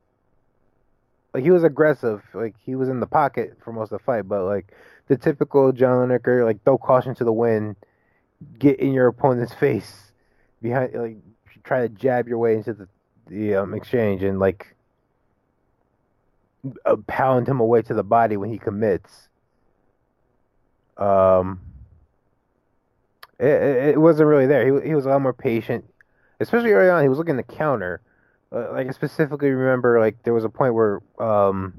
Like he was aggressive, like he was in the pocket for most of the fight, but like the typical John Lineker, like throw caution to the wind, get in your opponent's face behind, like try to jab your way into the the um, exchange and like uh, pound him away to the body when he commits. Um, it, it, wasn't really there. He he was a lot more patient, especially early on. He was looking to counter, Uh, like I specifically remember, like there was a point where um,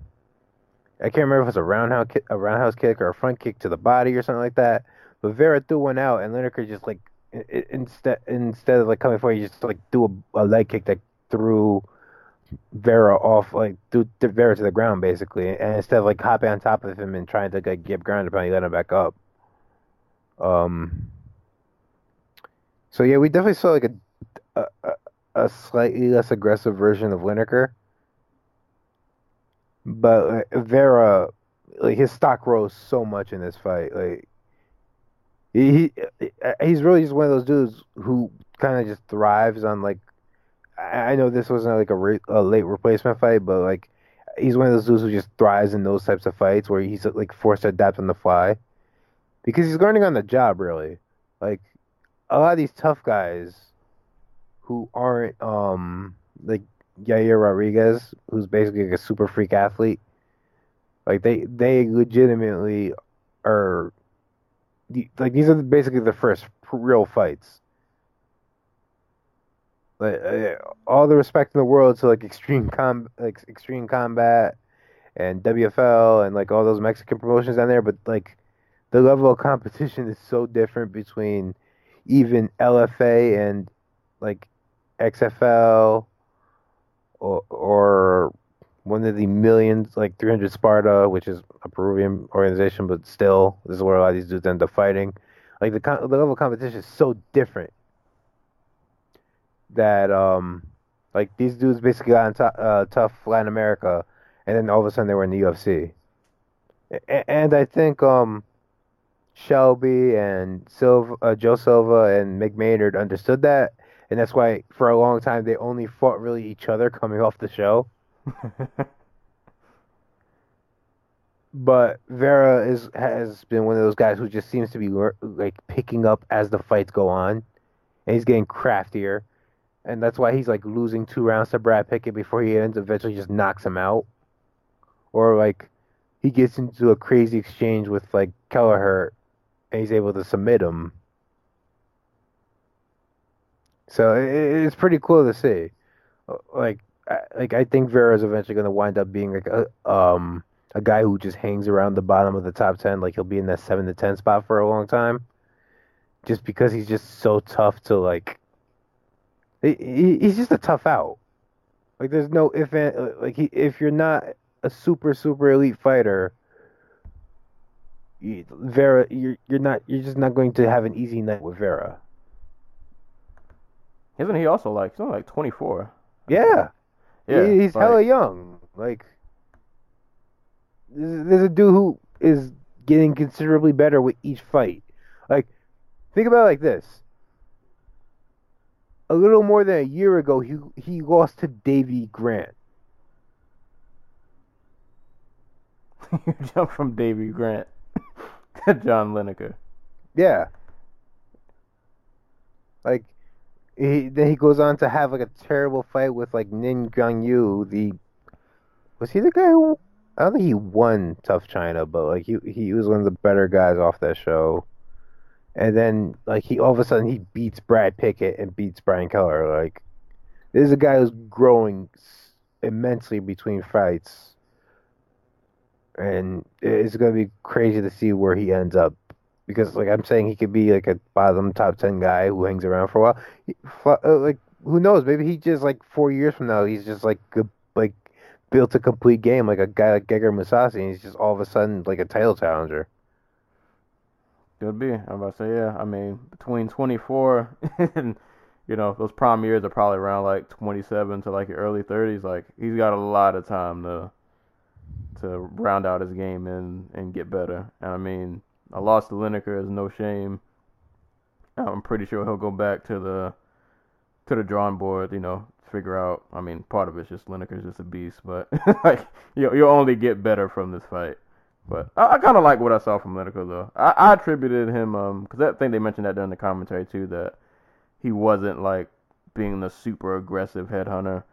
I can't remember if it was a roundhouse kick, a roundhouse kick or a front kick to the body or something like that. But Vera threw one out, and Lineker just like instead instead of like coming for he just like do a, a leg kick that threw Vera off, like threw th- Vera to the ground basically, and instead of like hopping on top of him and trying to like get grounded, upon, he let him back up. Um. So yeah, we definitely saw like a a, slightly less aggressive version of Lineker. But uh, Vera, like his stock rose so much in this fight. Like he, he he's really just one of those dudes who kind of just thrives on like. I I know this wasn't like a, re, a late replacement fight, but like he's one of those dudes who just thrives in those types of fights where he's like forced to adapt on the fly because he's learning on the job. Really, like a lot of these tough guys who aren't um like Yair Rodriguez, who's basically like a super freak athlete. Like they they legitimately are like these are basically the first real fights. Like uh, all the respect in the world to like extreme com like extreme combat and WFL and like all those Mexican promotions down there, but like the level of competition is so different between even LFA and like XFL or or one of the millions like 300 Sparta, which is a Peruvian organization, but still this is where a lot of these dudes end up fighting. Like the the level of competition is so different that um like these dudes basically got on to- uh, tough Latin America, and then all of a sudden they were in the UFC. A- and I think um Shelby and Silva, uh, Joe Silva and Mick Maynard understood that, and that's why for a long time they only fought really each other coming off the show. But Vera is has been one of those guys who just seems to be like picking up as the fights go on, and he's getting craftier, and that's why he's like losing two rounds to Brad Pickett before he ends eventually just knocks him out, or like he gets into a crazy exchange with like Kelleher, and he's able to submit him. So it, it's pretty cool to see. Uh, Like, I, like I think Vera is eventually going to wind up being like a um a guy who just hangs around the bottom of the top ten. Like he'll be in that seven to ten spot for a long time, just because he's just so tough to like. He, he- he's just a tough out. Like there's no if and- like he, if you're not a super super elite fighter, you, Vera you're you're not you're just not going to have an easy night with Vera. Isn't he also like he's only like 24? Yeah. Yeah, He- he's like- hella young. Like, there's, there's a dude who is getting considerably better with each fight. Like, think about it like this. A little more than a year ago, he he lost to Davy Grant. you jump from Davy Grant to John Lineker. Yeah. Like, he, then he goes on to have like a terrible fight with like Ning Guangyou. The was he the guy who? I don't think he won Tough China, but like he he was one of the better guys off that show. And then like he all of a sudden he beats Brad Pickett and beats Brian Kelleher. Like this is a guy who's growing immensely between fights, and it's gonna be crazy to see where he ends up because like I'm saying he could be like a bottom top ten guy who hangs around for a while. He, uh, like who knows? Maybe he just like four years from now he's just like good, like built a complete game like a guy like Gegard Mousasi and he's just all of a sudden like a title challenger. Could be. I'm about to say yeah. I mean, between 24 and you know those prime years are probably around like 27 to like your early 30s. Like he's got a lot of time to to round out his game and and get better. And I mean, a loss to Lineker is no shame. I'm pretty sure he'll go back to the to the drawing board. You know, figure out. I mean, part of it's just Lineker's just a beast, but like you you'll only get better from this fight. But I, I kind of like what I saw from Lineker though. I, I attributed him um because I think they mentioned that during the commentary too that he wasn't like being the super aggressive headhunter.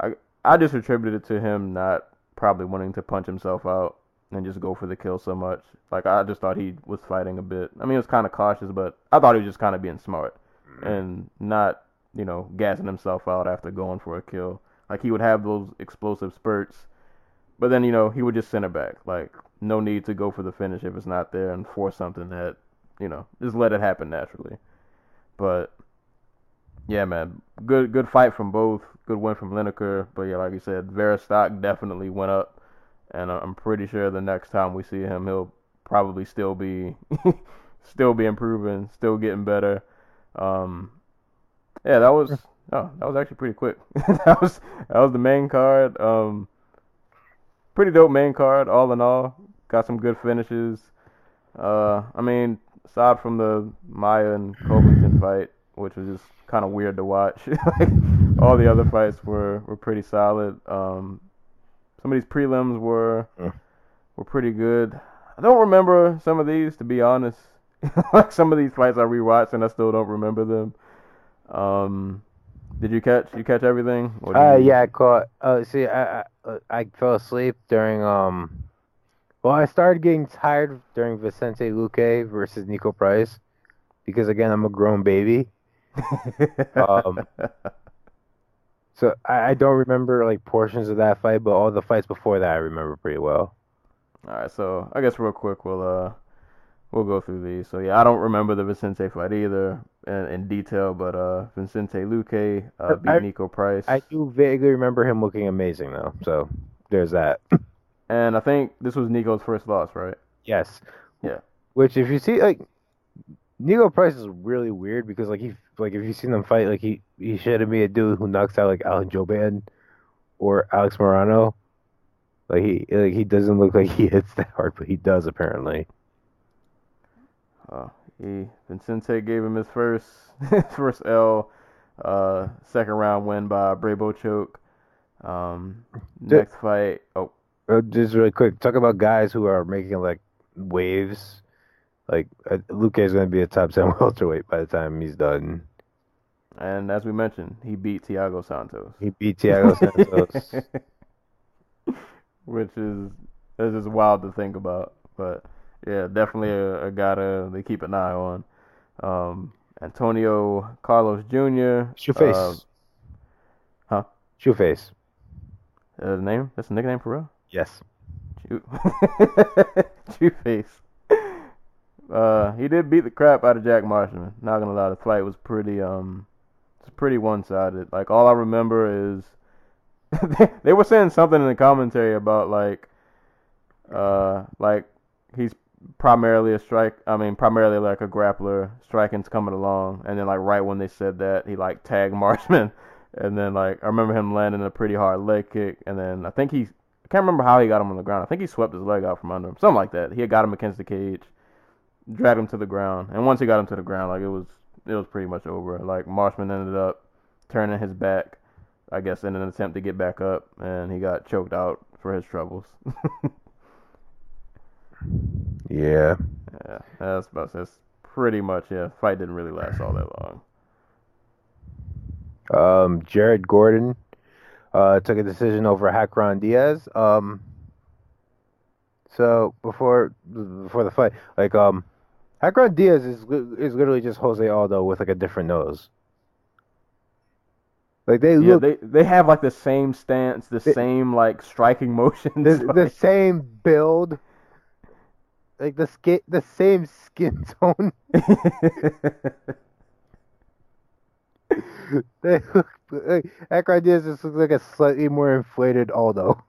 I I just attributed it to him not probably wanting to punch himself out and just go for the kill so much. Like I just thought he was fighting a bit. I mean, it was kind of cautious, but I thought he was just kind of being smart mm-hmm. and not you know, gassing himself out after going for a kill. Like he would have those explosive spurts, but then you know he would just send it back. Like no need to go for the finish if it's not there and force something that you know just let it happen naturally. But yeah, man, good good fight from both. Good win from Lineker, but yeah, like you said, Vera stock definitely went up, and I'm pretty sure the next time we see him, he'll probably still be still be improving, still getting better. Um, yeah, that was oh, that was actually pretty quick. that was that was the main card. Um, pretty dope main card, all in all. Got some good finishes. Uh, I mean, aside from the Maia and Covington fight, which was just kind of weird to watch, like all the other fights were were pretty solid. Um, some of these prelims were were pretty good. I don't remember some of these to be honest. like some of these fights I rewatched and I still don't remember them. Um, did you catch you catch everything? Uh, you- yeah, I caught. Uh, see, I, I I fell asleep during um. Well, I started getting tired during Vicente Luque versus Niko Price, because again, I'm a grown baby. Um, So I, I don't remember like portions of that fight, but all the fights before that I remember pretty well. All right, so I guess real quick we'll uh we'll go through these. So yeah, I don't remember the Vicente fight either in, in detail, but uh Vicente Luque uh, beat I- Niko Price, I do vaguely remember him looking amazing though. So there's that. and I think this was Niko's first loss, right? yes. Yeah. Which if you see like Niko Price is really weird because like he like if you've seen them fight like he he shouldn't be a dude who knocks out like Alan Jouban or Alex Morono. Like he like he doesn't look like he hits that hard, but he does apparently. Uh, he Vicente gave him his first his first L, uh, second round win by Brabo choke. Um, next fight, oh Uh, just really quick, talk about guys who are making like waves. Like uh, Luque is going to be a top ten welterweight by the time he's done. And as we mentioned, he beat Thiago Santos. He beat Thiago Santos. which is this is just wild to think about. But yeah, definitely a, a guy to they keep an eye on. Um, Antonio Carlos Jr. Shoeface. Uh, huh? Shoeface. Is his name? That's a nickname for real? Yes. Shoe Shoe face. Uh, he did beat the crap out of Jack Marshman. Not gonna lie, the fight was pretty um, it's pretty one sided. Like all I remember is they, they were saying something in the commentary about like, uh, like he's primarily a strike. I mean, primarily like a grappler. Striking's coming along, and then like right when they said that, he like tagged Marshman, and then like I remember him landing a pretty hard leg kick, and then I think he I can't remember how he got him on the ground. I think he swept his leg out from under him, something like that. He had got him against the cage, dragged him to the ground, and once he got him to the ground, like it was it was pretty much over. Like Marshman ended up turning his back, I guess, in an attempt to get back up, and he got choked out for his troubles. Yeah. yeah, that's about that's pretty much yeah. Fight didn't really last all that long. Um, Jared Gordon uh, took a decision over Hacran Dias. Um, so before before the fight, like um, Hacran Dias is is literally just Jose Aldo with like a different nose. Like they Yeah, look they they have like the same stance, the They- same like striking motions. the, the same build, like the skin, the same skin tone. they look like Hacran Dias just looks like a slightly more inflated Aldo.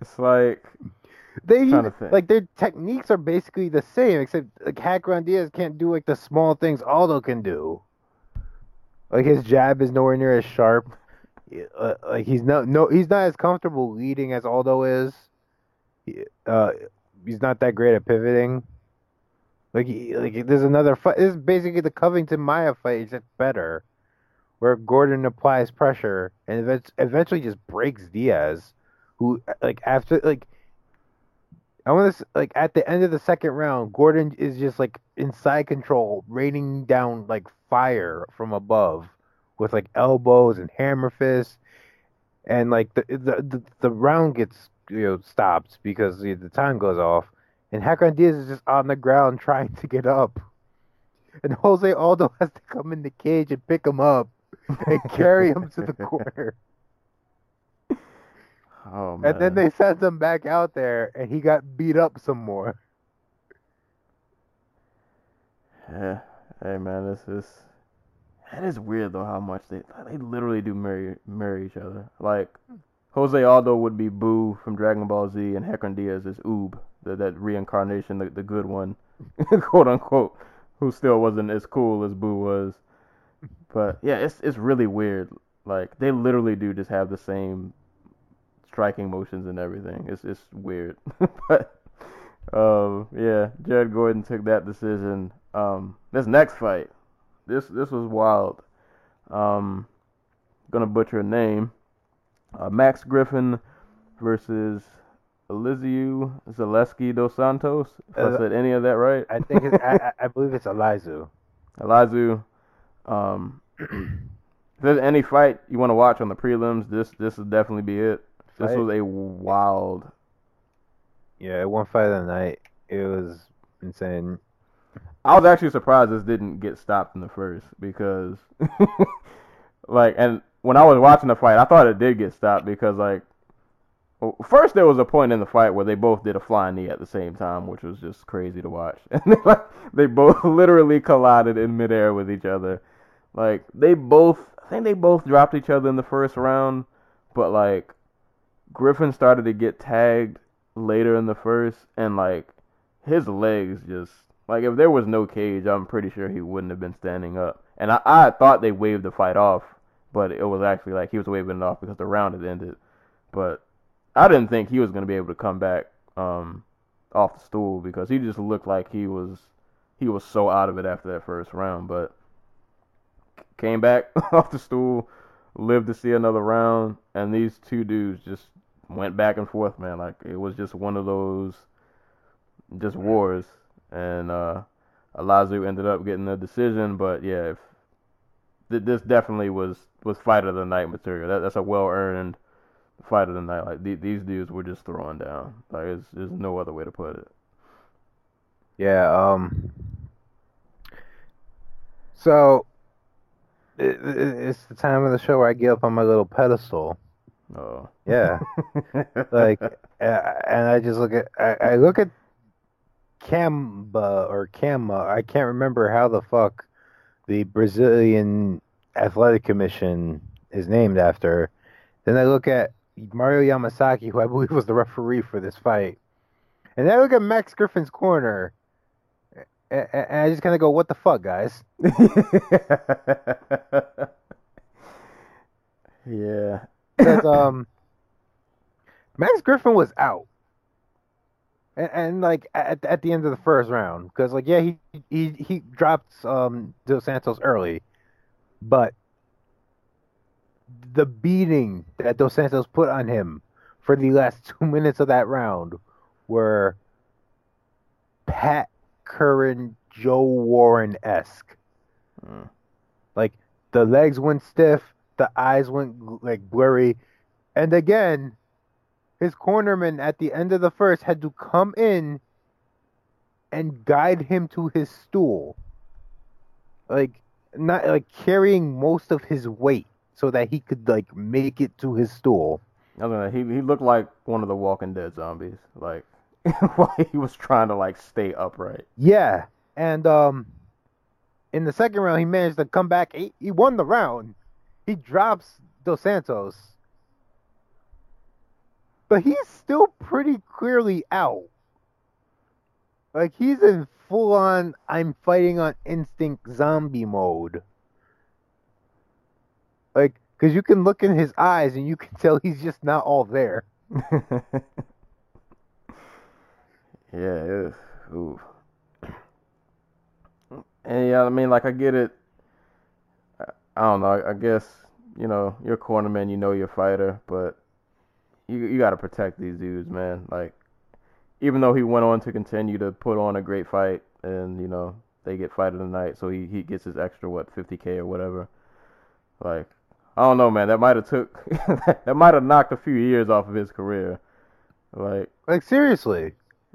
it's like They even, like their techniques are basically the same, except like Hacran Dias can't do like the small things Aldo can do. Like his jab is nowhere near as sharp. Uh, like he's not no he's not as comfortable leading as Aldo is. He- Uh, he's not that great at pivoting. Like he, like there's another fight. This is basically the Covington Maia fight, except better, where Gordon applies pressure and eventually just breaks Dias, who like after like I want to like at the end of the second round, Gordon is just like inside control, raining down like fire from above with like elbows and hammer fists, and like the the the, the round gets you know stopped because the, the time goes off, and Hacran Dias is just on the ground trying to get up, and Jose Aldo has to come in the cage and pick him up, and carry him to the corner. Oh man. And then they sent him back out there, and he got beat up some more. Yeah. Hey man, this is it is weird though how much they they literally do marry marry each other. Like Jose Aldo would be Buu from Dragon Ball Z, and Hacran Dias is Uub, the, that reincarnation, the, the good one, quote unquote, who still wasn't as cool as Buu was. But yeah, it's it's really weird. Like they literally do just have the same striking motions and everything. It's it's weird. but um, yeah, Jared Gordon took that decision. Um, this next fight, this this was wild. Um, gonna butcher a name. Uh, Max Griffin versus Elizeu Zaleski dos Santos. If Uh, I said any of that right. I think I I believe it's Elizu. Elizu. Um, if there's any fight you want to watch on the prelims, this this would definitely be it. This was a wild. Yeah, one fight of the night. It was insane. I was actually surprised this didn't get stopped in the first because, like, and when I was watching the fight, I thought it did get stopped because, like, first there was a point in the fight where they both did a flying knee at the same time, which was just crazy to watch. And they, like, they both literally collided in midair with each other. Like, they both, I think they both dropped each other in the first round, but like, Griffin started to get tagged later in the first, and like, his legs just like if there was no cage, I'm pretty sure he wouldn't have been standing up. And I, I thought they waved the fight off, but it was actually like he was waving it off because the round had ended. But I didn't think he was gonna be able to come back um, off the stool because he just looked like he was he was so out of it after that first round. But came back off the stool, lived to see another round, and these two dudes just went back and forth, man. Like it was just one of those just wars and uh, Alazu ended up getting the decision. But yeah, if, th- this definitely was was fight of the night material. That, that's a well earned fight of the night. Like th- these dudes were just throwing down. Like it's, there's no other way to put it. Yeah. Um. So it, it's the time of the show where I get up on my little pedestal. Oh. Yeah. like, and I just look at I, I look at Camba or Cama. I can't remember how the fuck the Brazilian Athletic Commission is named after. Then I look at Mario Yamasaki, who I believe was the referee for this fight, and then I look at Max Griffin's corner, and I just kind of go, "What the fuck, guys?" yeah. Because um, Max Griffin was out, and, and like at at the end of the first round, because like yeah, he he he dropped um Dos Santos early, but the beating that Dos Santos put on him for the last two minutes of that round were Pat Curran, Joe Warren esque. Mm. Like the legs went stiff, the eyes went like blurry, and again, his cornerman at the end of the first had to come in and guide him to his stool, like not like carrying most of his weight so that he could like make it to his stool. I don't. He he looked like one of the Walking Dead zombies. Like while he was trying to like stay upright. Yeah, and um, in the second round, he managed to come back. He, he won the round. He drops Dos Santos, but he's still pretty clearly out. Like he's in full on I'm fighting on instinct zombie mode. Like, cause you can look in his eyes and you can tell he's just not all there. yeah, ooh. And yeah, I mean, like I get it. I- don't know. I, I guess you know you're a cornerman, you know you're a fighter, but you you got to protect these dudes, man. Like even though he went on to continue to put on a great fight, and you know they get fight of the night, so he he gets his extra what 50k or whatever. Like I don't know, man. That might have took that might have knocked a few years off of his career. Like Like seriously.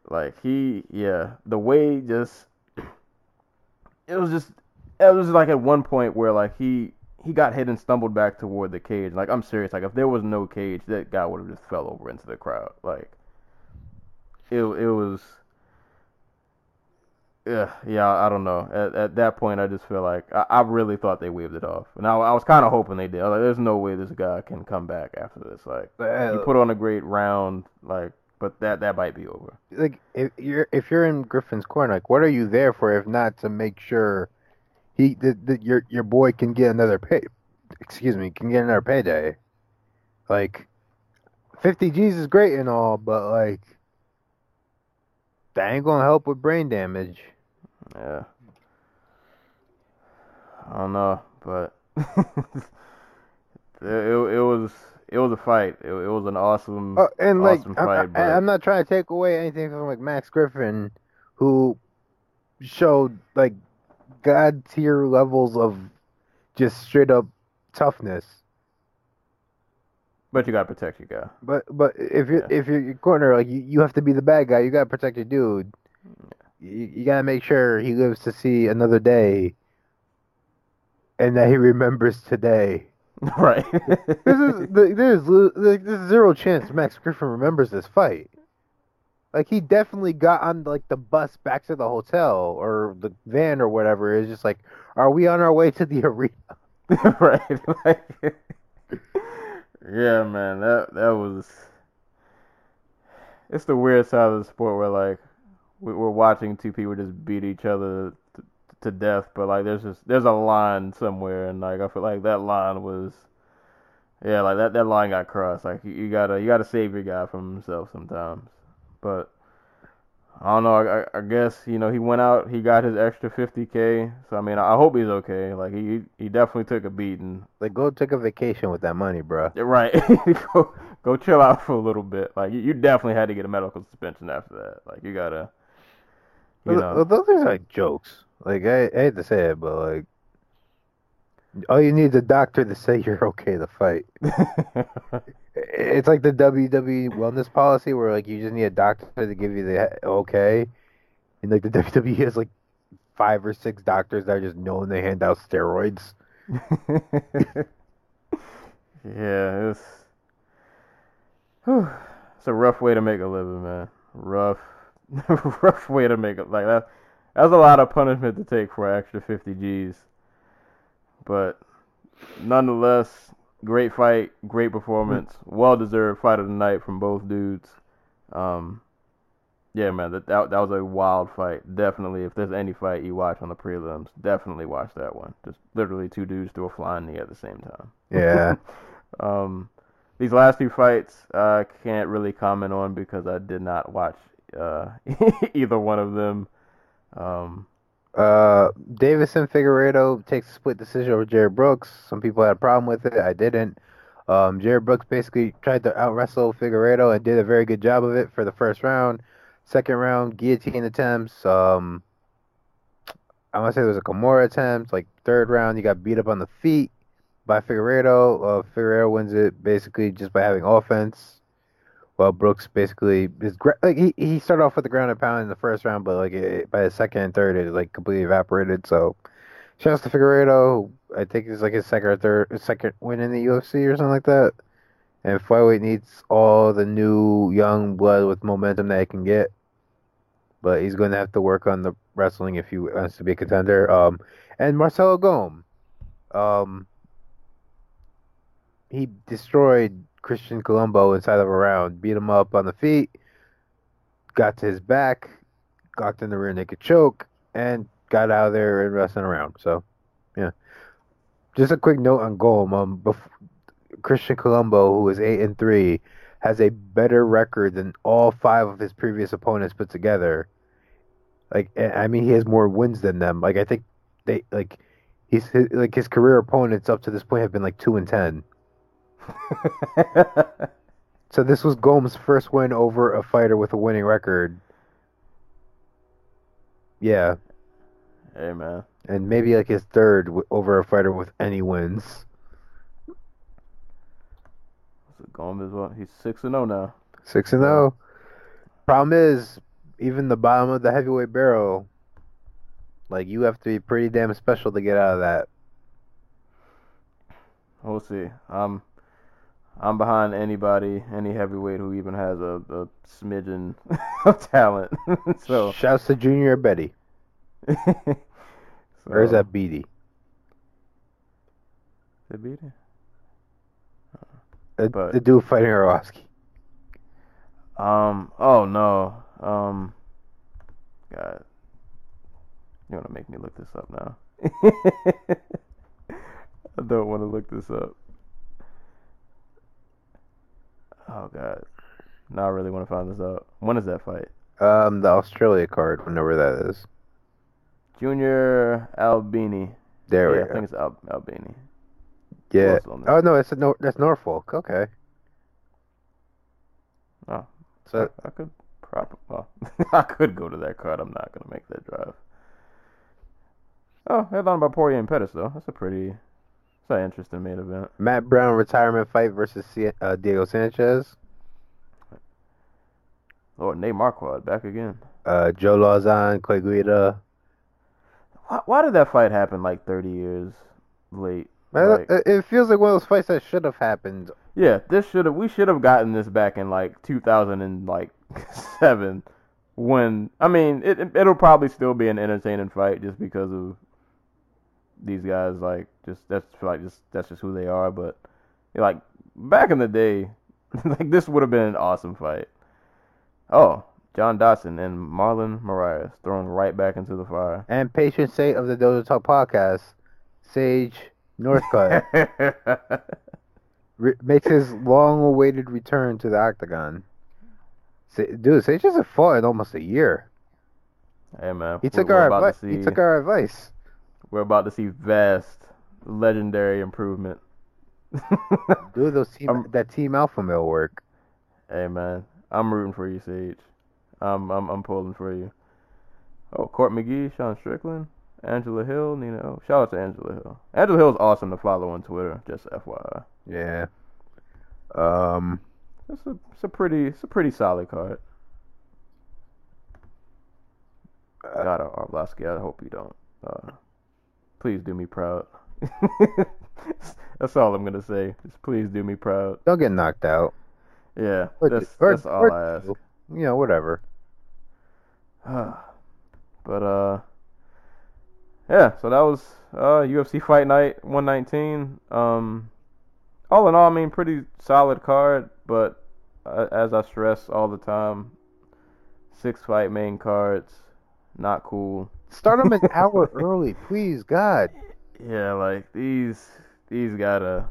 like he, yeah, the way just it was just it was like at one point where like he he got hit and stumbled back toward the cage. Like I'm serious. Like if there was no cage, that guy would have just fell over into the crowd. Like it it was. Yeah, yeah, I don't know. At, at that point, I just feel like I, I really thought they waved it off, and I, I was kind of hoping they did. Like, there's no way this guy can come back after this. Like, you uh, put on a great round, like, but that that might be over. like if you're if you're in Griffin's corner, like what are you there for if not to make sure he that that your your boy can get another pay excuse me, can get another payday. Like fifty G's is great and all, but like that ain't gonna help with brain damage. Yeah. I don't know, but it, it, it was it was a fight. It, it was an awesome. Oh, and like Awesome I'm, fight, I, but- I'm not trying to take away anything from like Max Griffin, who showed like god tier levels of just straight up toughness. But you gotta protect your guy. But but if you're Yeah. if you're your corner, like you, you have to be the bad guy. You gotta protect your dude. You, you gotta make sure he lives to see another day, and that he remembers today. right. This is the- there's there's zero chance Max Griffin remembers this fight. Like he definitely got on like the bus back to the hotel or the van or whatever. It's just like, are we on our way to the arena? right. Like, yeah, man. That that was. It's the weird side of the sport where like we- we're watching two people just beat each other to, to death, but like there's just there's a line somewhere, and like I feel like that line was. Yeah, like that, that line got crossed. Like you, you gotta you gotta save your guy from himself sometimes. But I don't know. I, I- guess you know he went out. He got his extra 50k. So I mean, I hope he's okay. Like he he definitely took a beating. Like go take a vacation with that money, bro. Right. go go chill out for a little bit. Like you, you definitely had to get a medical suspension after that. Like you gotta. You Well, know. those are like jokes. Like I, I hate to say it, but like all you need is a doctor to say you're okay to fight. It's like the WWE wellness policy where like you just need a doctor to give you the okay, and like the WWE has like five or six doctors that are just known they hand out steroids. yeah, it's it's a rough way to make a living, man. Rough, rough way to make it. Like that, that's a lot of punishment to take for an extra 50 G's. But nonetheless, great fight, great performance, well deserved fight of the night from both dudes. Um, yeah, man, that, that that was a wild fight. Definitely, if there's any fight you watch on the prelims, definitely watch that one. Just literally two dudes do a flying knee at the same time. Yeah, Um, these last two fights, I can't really comment on because I did not watch uh, either one of them. Um, uh, Deiveson Figueiredo takes a split decision over Jarred Brooks. Some people had a problem with it. I didn't. Um, Jarred Brooks basically tried to out wrestle Figueiredo and did a very good job of it for the first round. Second round, guillotine attempts. Um, I want to say there was a Kimura attempt. Like third round, he got beat up on the feet by Figueiredo. Uh, Figueiredo wins it basically just by having offense. Well, Brooks basically gra- like he, he started off with the ground and pound in the first round, but like it, by the second and third, it like completely evaporated. So, shouts to Figueiredo. I think it's like his second or third, second win in the UFC or something like that. And flyweight needs all the new young blood with momentum that he can get. But he's going to have to work on the wrestling if he wants to be a contender. Um, and Marcelo Golm, um, he destroyed Christian Colombo inside of a round, beat him up on the feet, got to his back, locked in the rear naked choke, and got out of there and wrestling around. So, yeah. Just a quick note on Golm. Um, Christian Colombo, who is eight and three, has a better record than all five of his previous opponents put together. Like, I mean, he has more wins than them. Like, I think they like he's his, like his career opponents up to this point have been like two and ten. So this was Gomes' first win over a fighter with a winning record. Yeah, hey man, and maybe like his third w- over a fighter with any wins. so Gomez, well, he's six and zero now. Six and zero. Problem is, even the bottom of the heavyweight barrel, like you have to be pretty damn special to get out of that. we'll see. I'm I'm behind anybody, any heavyweight who even has a, a smidgen of talent. so Shouts to Junior Betty. Or is that Beatty? Is it Beatty? The, But- the dude fighting Arlovsky. Um. Oh no. Um. God. You want to make me look this up now? I don't want to look this up. Oh God. Now I really want to find this out. When is that fight? Um, the Australia card, whenever that is. Junior Albini. There yeah, we I go. think it's Al- Albini. Yeah. else on there? Oh no, it's a no, that's Norfolk. Okay. Oh. So I could prop. Well, I could go to that card. I'm not gonna make that drive. Oh, headlined by Poirier and Pettis though. That's a pretty, it's an interesting main event. Matt Brown retirement fight versus C- uh, Diego Sanchez. Lord, Nate Marquardt back again. Uh, Joe Lauzon, Clay Guida. Why, why did that fight happen like 30 years late? Man, Like- it, feels like one of those fights that should have happened. Yeah, this should have. We should have gotten this back in like 2007. When I mean, it- it'll probably still be an entertaining fight just because of these guys. Like, just that's like just that's just who they are. But like back in the day, like this would have been an awesome fight. Oh, John Dodson and Marlon Moraes thrown right back into the fire. And patient state of the Dojo Talk podcast, Sage Northcutt re- makes his long-awaited return to the octagon. Sa- Dude, Sage hasn't fought in almost a year. hey man, He took our advice. He took our advice. We're about to see vast, legendary improvement. Dude, those team Um, that team alpha male work. hey man, I'm rooting for you, Sage. I'm I'm I'm pulling for you. Oh, Court McGee, Sean Strickland, Angela Hill, Nina. O. Shout out to Angela Hill. Angela Hill's awesome to follow on Twitter. Just FYI. Yeah. Um. It's a it's a pretty it's a pretty solid card. Uh, God, Arlovsky, I hope you don't. Uh, please do me proud. that's all I'm gonna say. Just please do me proud. Don't get knocked out. Yeah, Or- that's or- that's all or I ask. You know, whatever. but uh, yeah. So that was uh UFC Fight Night 119. Um, all in all, I mean, pretty solid card. But uh, as I stress all the time, six fight main cards, not cool. Start them an hour early, please, God. Yeah, like these these gotta.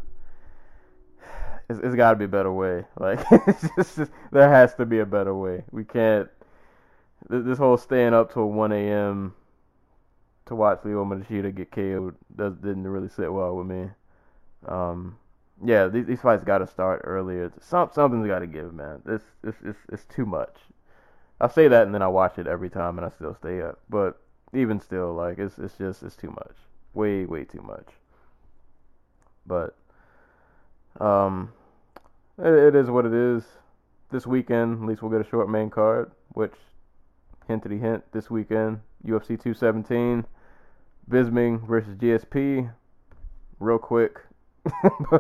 It's, it's got to be a better way. Like, it's just, there has to be a better way. We can't. This whole staying up till 1 a.m. to watch Lyoto Machida get KO'd does, didn't really sit well with me. Um, yeah, these, these fights got to start earlier. Some something's got to give, man. This this it's, it's too much. I say that and then I watch it every time and I still stay up. But even still, like it's it's just it's too much. Way way too much. But um, it, it is what it is. This weekend, at least we'll get a short main card, which hintity hint this weekend, UFC 217, Bisping versus GSP. Real quick,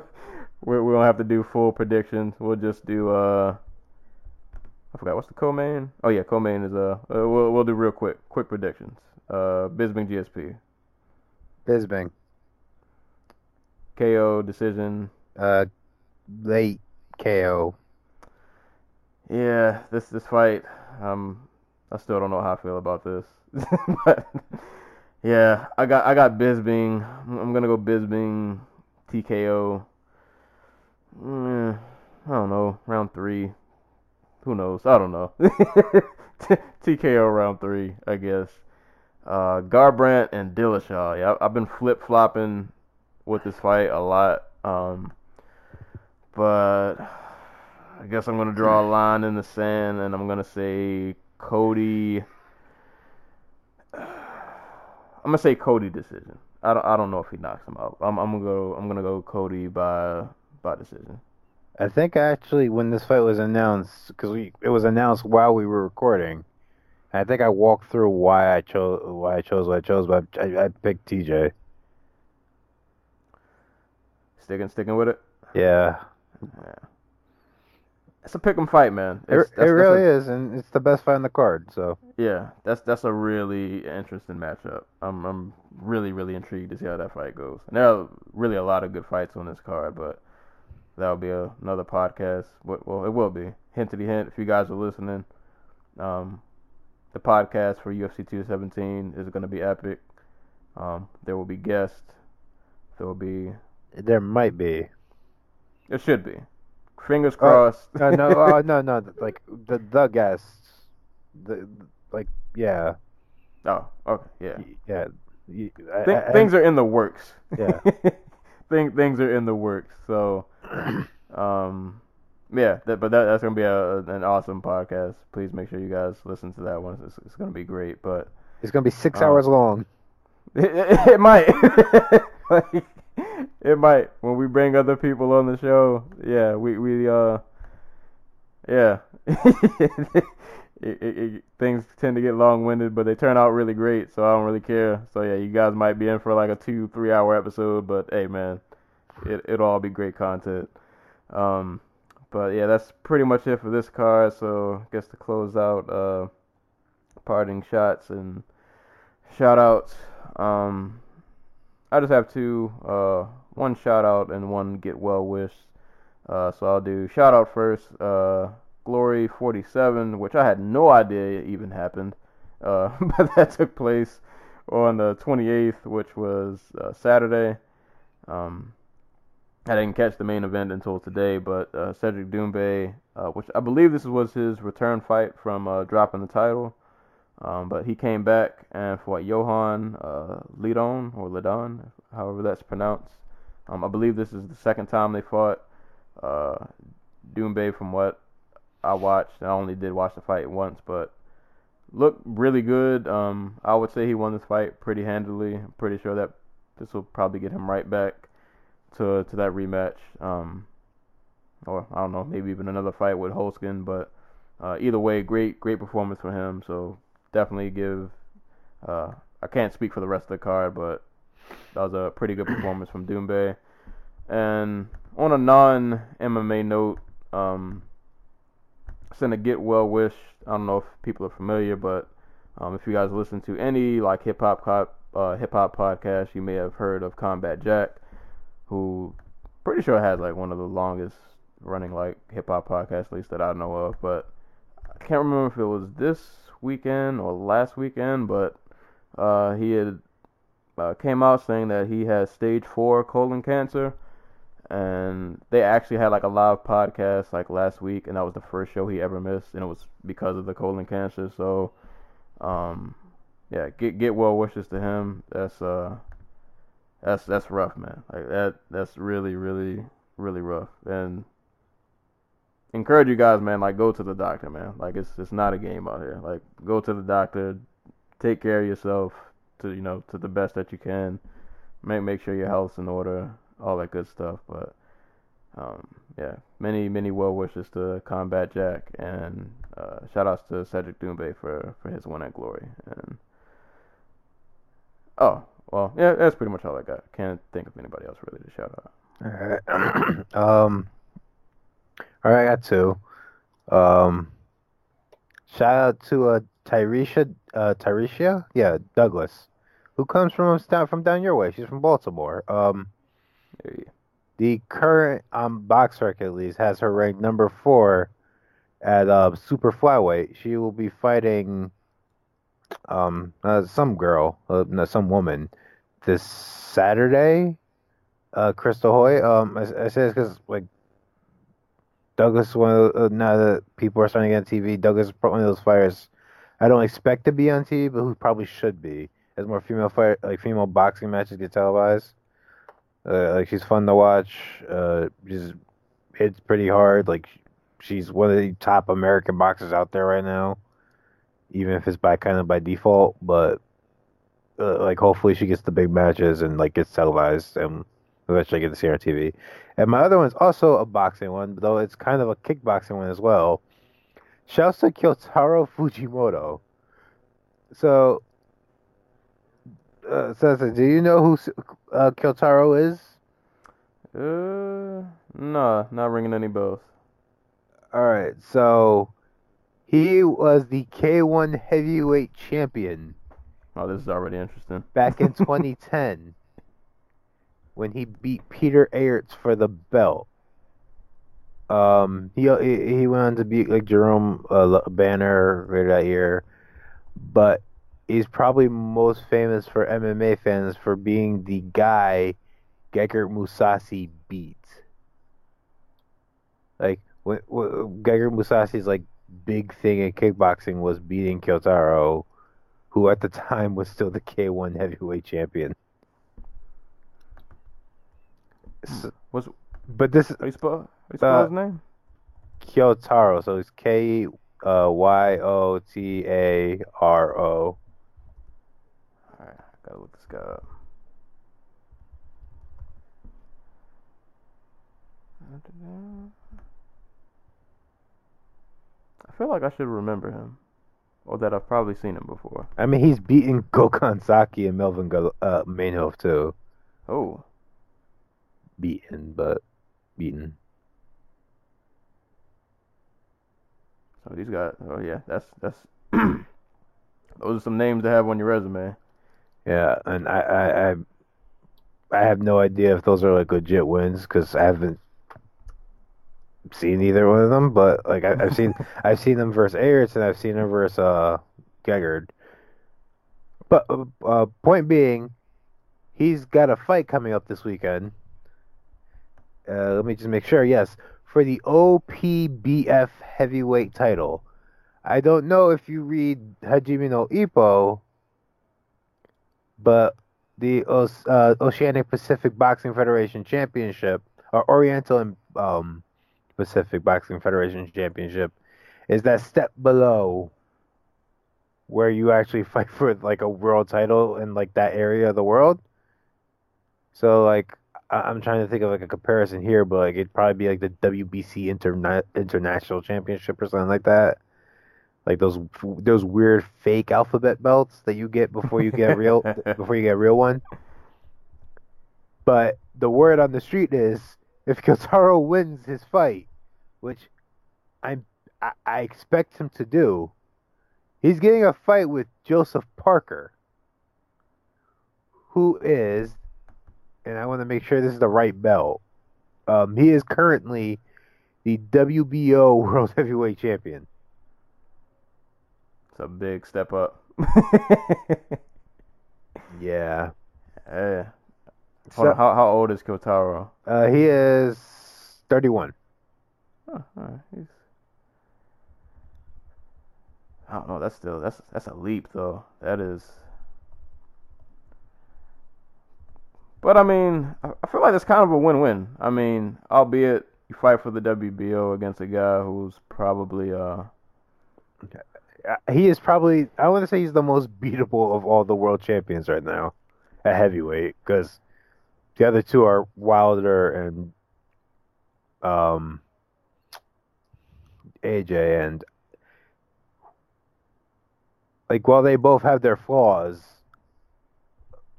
we we don't have to do full predictions. We'll just do uh, I forgot what's the co-main. Oh yeah, co-main is uh, uh we'll we'll do real quick, quick predictions. Uh, Bisping GSP, Bisping. KO decision. Uh, late KO. Yeah, this this fight, um, I still don't know how I feel about this. but yeah, I got I got Bisping. I'm gonna go Bisping, TKO. Mm, I don't know, round three. Who knows? I don't know. TKO round three, I guess. Uh, Garbrandt and Dillashaw. Yeah, I've been flip flopping with this fight a lot. Um, but I guess I'm gonna draw a line in the sand, and I'm gonna say Cody. I'm gonna say Cody decision. I don't. I don't know if he knocks him out. I'm. I'm gonna go. I'm gonna go Cody by by decision. I think actually when this fight was announced, because we it was announced while we were recording. I think I walked through why I chose why I chose what I chose, but I, I picked TJ. sticking sticking with it. Yeah, Yeah. It's a pick 'em fight, man. it, It's, it that's- really a- is, and it's the best fight on the card. So Yeah, that's that's a really interesting matchup. I'm I'm really really intrigued to see how that fight goes. And there are really a lot of good fights on this card, but that'll be a, another podcast. Well, well, it will be. Hint to the hint, if you guys are listening, um, the podcast for UFC 217 is going to be epic. Um, there will be guests. There will be. there might be. It should be. Fingers crossed. Uh, no, uh, no, no. Like the the guests, the like yeah, oh, okay, yeah. yeah. y- I- I- I- things are in the works. Yeah. Thing, things are in the works. So, um, yeah, that, but that, that's gonna be a, an awesome podcast. Please make sure you guys listen to that one. It's, it's gonna be great. But It's gonna be six Uh, hours long. it, it, it might, like, it might when we bring other people on the show. Yeah, we we uh, yeah. it, it, it, things tend to get long-winded, but they turn out really great, so I don't really care. So yeah, you guys might be in for like a two, three-hour episode, but hey, man, it it'll all be great content. Um, but yeah, that's pretty much it for this card. So I guess to close out, uh, parting shots and shout outs. Um, I just have two, uh, one shout out and one get well wish. Uh, so I'll do shout out first. Uh, Glory 47, which I had no idea even happened, uh, but that took place on the 28th, which was uh, Saturday. Um, I didn't catch the main event until today, but uh, Cedric Doumbé, uh, which I believe this was his return fight from uh, dropping the title, um, but he came back and fought Johan uh, Lidon or Lidon, however that's pronounced. Um, I believe this is the second time they fought. Uh, Doumbé, from what I watched, I only did watch the fight once, but looked really good. Um, I would say he won this fight pretty handily. I'm pretty sure that this will probably get him right back to to that rematch. Um, or I don't know, maybe even another fight with Holskin. But uh, either way, great great performance for him. So definitely give. Uh, I can't speak for the rest of the card, but that was a pretty good performance from Doumbé. And on a non MMA note, um, send a get well wish. I don't know if people are familiar, but um, if you guys listen to any like hip hop uh, hip hop podcast, you may have heard of Combat Jack, who pretty sure has like one of the longest running like hip hop podcasts, at least that I know of. But I can't remember if it was this weekend or last weekend, but uh, he had uh, came out saying that he has stage four colon cancer and they actually had like a live podcast like last week and that was the first show he ever missed and it was because of the colon cancer so um yeah get get well wishes to him that's uh that's that's rough man. Like that that's really really really rough. And encourage you guys man like go to the doctor man. Like it's it's not a game out here. Like go to the doctor take care of yourself to you know to the best that you can. Make make sure your health's in order all that good stuff. But um, yeah, many many well wishes to Combat Jack and uh, shout outs to Cedric Doumbé for for his win at Glory. And oh well, yeah, that's pretty much all I got. Can't think of anybody else really to shout out. All right. um. All right, I got two. Um. Shout out to uh, Tyresha, uh, Tyresha, yeah, Douglas, who comes from down from down your way. She's from Baltimore. Um. The current um, box record at least has her ranked number four at uh, super flyweight. She will be fighting um uh, some girl, uh, no, some woman, this Saturday. Uh, Crystal Hoy. Um, I, I say this because like Douglas one of the, uh, now that people are starting to get on TV. Douglas is one of those fighters I don't expect to be on TV, but who probably should be. As more female fight like female boxing matches get televised. Uh, like she's fun to watch. Uh, she's hits pretty hard. Like she's one of the top American boxers out there right now, even if it's by kind of by default. But uh, like hopefully she gets the big matches and like gets televised and eventually get to see her on TV. And my other one's also a boxing one, though it's kind of a kickboxing one as well. Shouts to Kyotaro Fujimoto. So, uh, Sasa, do you know who uh, Kyotaro is? Uh, nah, not ringing any bells. All right, so he was the K1 heavyweight champion Oh, this is already interesting. back in 2010 when he beat Peter Aerts for the belt. Um, he he went on to beat like Jerome uh, Banner later that year, but he's probably most famous for MMA fans for being the guy Gegard Mousasi beat. Like when, when Gegard Mousasi's like big thing in kickboxing was beating Kyotaro, who at the time was still the K1 heavyweight champion. So- What's but this is how you spell? How you spell Uh, his name? Kyotaro, so it's K uh, Y O T A R O. Alright, I gotta look this guy up. I feel like I should remember him, or that I've probably seen him before. I mean, he's beaten Gokhan Saki and Melvin Gal- uh, Manhoef too. Oh, Beaten, but beaten. so these guys. Oh yeah, that's that's. those are some names to have on your resume. Yeah, and I I I, I have no idea if those are like legit wins because I haven't seen either one of them. But like I, I've seen I've seen them versus Ayers and I've seen them versus uh Gegard. But uh, uh, point being, he's got a fight coming up this weekend. Uh, let me just make sure. Yes, for the OPBF heavyweight title. I don't know if you read Hajime no Ippo, but the uh, Oceanic Pacific Boxing Federation Championship, or Oriental and um, Pacific Boxing Federation Championship, is that step below where you actually fight for like a world title in like that area of the world. So like I- I'm trying to think of like a comparison here, but like it'd probably be like the WBC Interna- International Championship or something like that. Like those those weird fake alphabet belts that you get before you get real before you get a real one. But the word on the street is if Kotaro wins his fight, which I'm I, I expect him to do, he's getting a fight with Joseph Parker, who is, and I want to make sure this is the right belt. Um, he is currently the WBO World Heavyweight Champion. It's a big step up. Yeah. yeah. So, on, how how old is Kotaro? uh, he is 31. Oh, alright, he's. I don't know. That's still that's that's a leap though. That is. But I mean, I I feel like it's kind of a win-win. I mean, albeit you fight for the WBO against a guy who's probably uh Uh, He is probably, I want to say he's the most beatable of all the world champions right now at heavyweight because the other two are Wilder and um, AJ. And like, while they both have their flaws,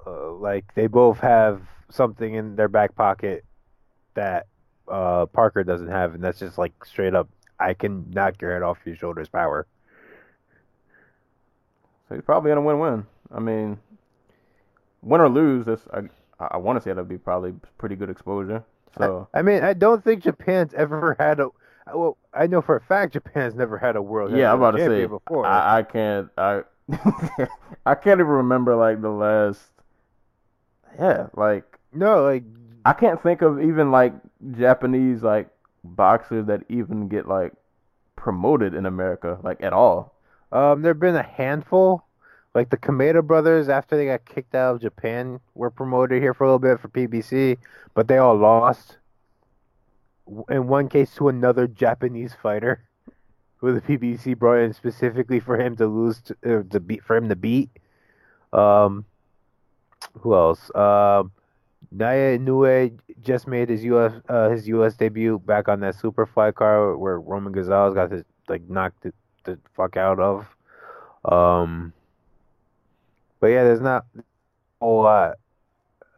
uh, like, they both have something in their back pocket that uh, Parker doesn't have, and that's just like straight up, I can knock your head off your shoulders power. so he's probably in a win-win. I mean, win or lose, this I I want to say that'd be probably pretty good exposure. So I mean, I don't think Japan's ever had a. Well, I know for a fact Japan's never had a world yeah, I'm about to say before. I, I can't I I can't even remember like the last yeah like no, like I can't think of even like Japanese like boxers that even get like promoted in America like at all. um, there've been a handful, like the Kameda brothers after they got kicked out of Japan were promoted here for a little bit for PBC, but they all lost. In one case, to another Japanese fighter, who the PBC brought in specifically for him to lose to, uh, to beat for him to beat. Um, who else? Um, Naoya Inoue just made his US uh, his US debut back on that Superfly car where Roman Gonzalez got his like knocked the, the fuck out of. Um, but yeah, there's not a whole lot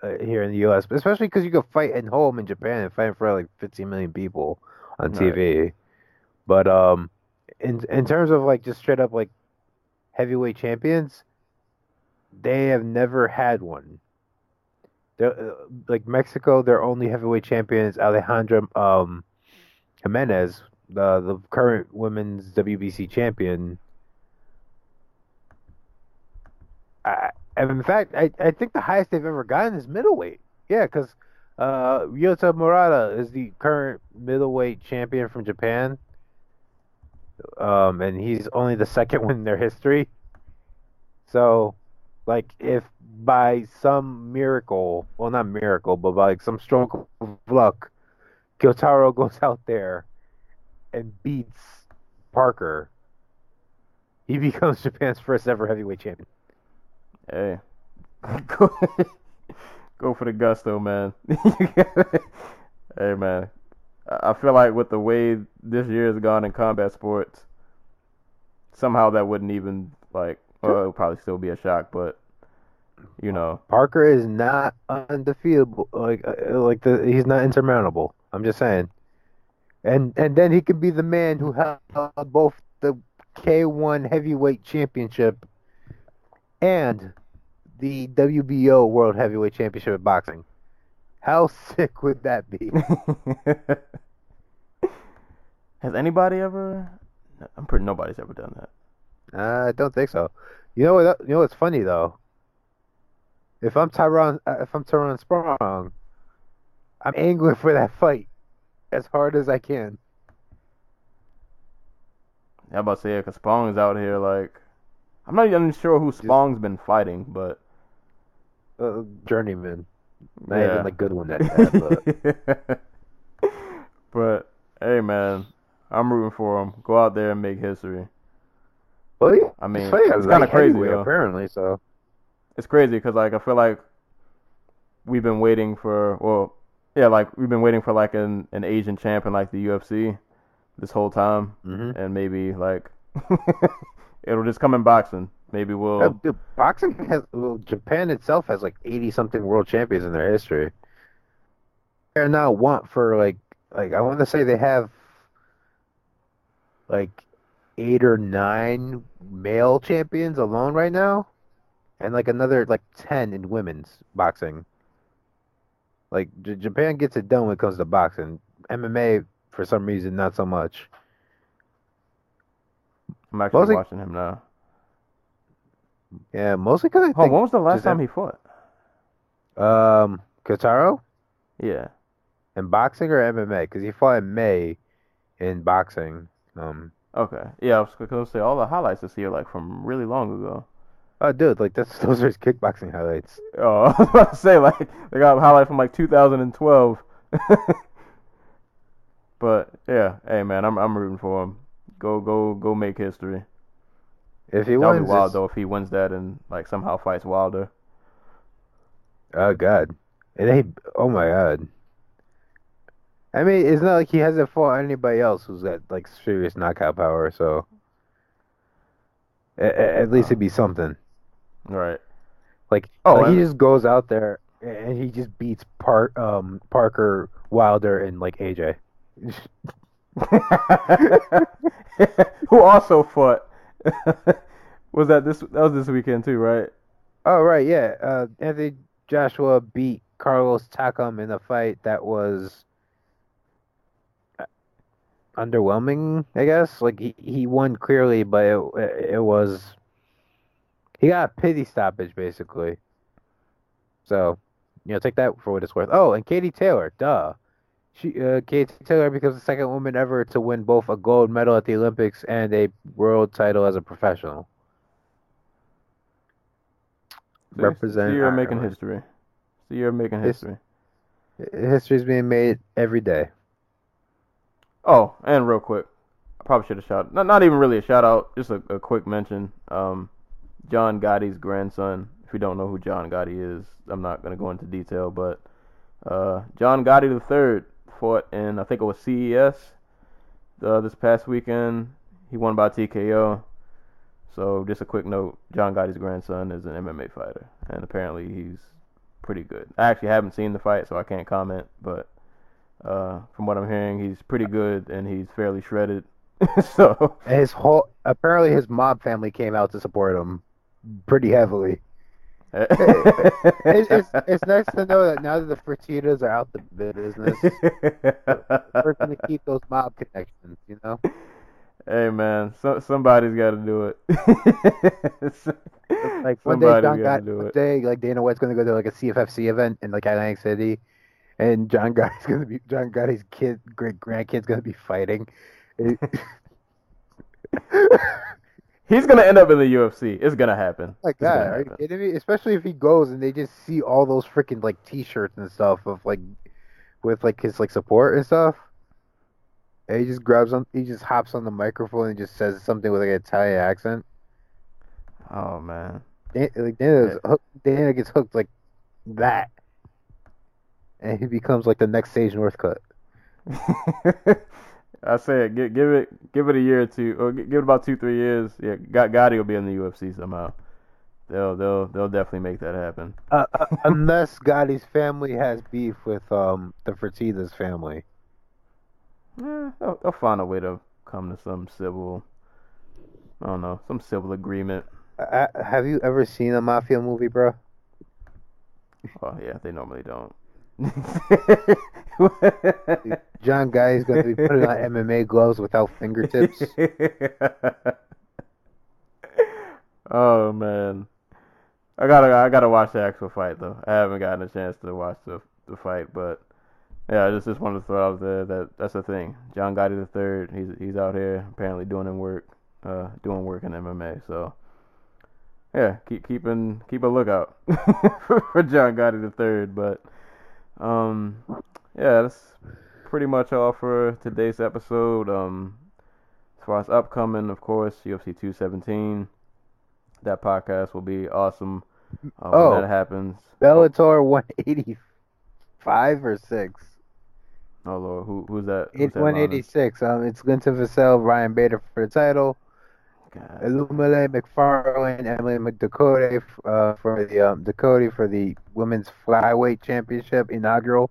uh, here in the U.S., especially because you could fight at home in Japan and fight in front of like 15 million people on Right. TV. But um, in in terms of like just straight up like heavyweight champions, they have never had one. They're, uh, like Mexico, their only heavyweight champion is Alejandra um, Jimenez, the the current women's WBC champion. I, and in fact, I, I think the highest they've ever gotten is middleweight. Yeah, because uh, Ryota Murata is the current middleweight champion from Japan. Um, and he's only the second one in their history. So, like, if by some miracle, well, not miracle, but by like some stroke of luck, Kyotaro goes out there and beats Parker, he becomes Japan's first ever heavyweight champion. Hey, go, go for the gusto, man. hey, man. I feel like with the way this year has gone in combat sports, somehow that wouldn't even like. Well, it would probably still be a shock, but you know, Parker is not undefeatable. Like, uh, like the he's not insurmountable. I'm just saying. And and then he could be the man who held both the K1 heavyweight championship and the WBO World Heavyweight Championship in boxing. How sick would that be? has anybody ever? I'm pretty. Nobody's ever done that. Uh, I don't think so. You know what? You know what's funny though. If I'm Tyrone, uh, if I'm Tyrone Spong, I'm angling for that fight as hard as I can. Yeah, I'm about to say because Spong is out here like. I'm not even sure who Spong's been fighting, but Uh, journeyman, not yeah. even the good one that bad, but but hey, man, I'm rooting for him. Go out there and make history. well, yeah, I mean, it's, kind of crazy though. apparently. So It's crazy because like I feel like we've been waiting for well, yeah, like we've been waiting for like an an Asian champion like the UFC this whole time, hmm and maybe like it'll just come in boxing. Maybe we'll. Uh, dude, boxing has well, Japan itself has like eighty something world champions in their history. They're now want for like like I want to say they have like eight or nine male champions alone right now, and like another like ten in women's boxing. Like J- Japan gets it done when it comes to boxing. MMA for some reason not so much. I'm actually mostly- watching him now. Yeah, mostly because I Oh, when was the last time he fought? um Kataro. Yeah. In boxing or MMA? Because he fought in May in boxing. Um, Okay. Yeah, I was gonna say all the highlights this year like from really long ago. oh, dude, like that's those are his kickboxing highlights. Oh, I was about to say like they got a highlight from like 2012. but yeah, hey man, I'm I'm rooting for him. Go go go make history. If he That'll wins, be wild it's- though if he wins that and like somehow fights Wilder. oh god, and he, oh my god. I mean, it's not like he hasn't fought anybody else who's got like serious knockout power. So at, at least it'd be something. Right. Like, Oh, like he just goes out there and he just beats Park, um, Parker, Wilder, and like AJ. Who also fought? was that this? That was this weekend too, right? Oh right, yeah. Uh, Anthony Joshua beat Carlos Takam in a fight that was uh, underwhelming, I guess. Like he, he won clearly, but it it was he got a pity stoppage basically. So, you know, take that for what it's worth. Oh, and Katie Taylor, duh. She uh, Katie Taylor becomes the second woman ever to win both a gold medal at the Olympics and a world title as a professional. See? Represent See, you're making history. See, you're making His- history. History's being made every day. Oh, and real quick, I probably should have shout not not even really a shout out, just a, a quick mention. Um, John Gotti's grandson. If you don't know who John Gotti is, I'm not gonna go into detail, but uh, John Gotti the third fought in I think it was CES uh, this past weekend. He won by TKO. So just a quick note: John Gotti's grandson is an MMA fighter, and apparently he's pretty good. I actually haven't seen the fight, so I can't comment. But uh, from what I'm hearing, he's pretty good and he's fairly shredded. so his whole apparently his mob family came out to support him pretty heavily. It's, it's, it's nice to know that now that the Fertitas are out the business, we're gonna keep those mob connections. You know, hey man, so, somebody's got to do it. like one day John gotta do it. day like Dana White's gonna go to like a CFFC event in like Atlantic City, and John Gotti's gonna be John Gotti's kid great grandkid's gonna be fighting. He's gonna end up in the UFC. It's gonna happen. like that. Are you happen. kidding me? Especially if he goes and they just see all those freaking like T-shirts and stuff of like with like his like support and stuff. And he just grabs on, he just hops on the microphone and just says something with like an Italian accent. Oh man. Dan- Like Dana gets hooked like that, and he becomes like the next Sage Northcutt. I say it. Give, give it, give it a year or two, or give it about two, three years. Yeah, Got Gotti will be in the UFC somehow. They'll, they'll, they'll definitely make that happen. Uh, uh, unless Gotti's family has beef with um the Fertittas family. Eh, they'll, they'll find a way to come to some civil. I don't know, some civil agreement. Uh, have you ever seen a mafia movie, bro? Oh yeah, they normally don't. John Guy's gonna be putting on MMA gloves without fingertips. oh man, I gotta I gotta watch the actual fight though. I haven't gotten a chance to watch the the fight, but yeah, I just just wanted to throw out there that that's the thing. John Gotti the third, he's he's out here apparently doing in work, uh, doing work in MMA. So yeah, keep keeping keep a lookout for John Gotti the third. But um, yeah, that's pretty much all for today's episode. Um, as far as upcoming, of course, UFC 217. That podcast will be awesome uh, when Oh. that happens. Bellator 185 or six. Oh lord, who who's that? Who's It's that lining? 186. Um, it's Linton Vassell, Ryan Bader for the title. God. Ilima-Lei Macfarlane, Emily McDakote uh, for the um, Dakota for the women's flyweight championship inaugural.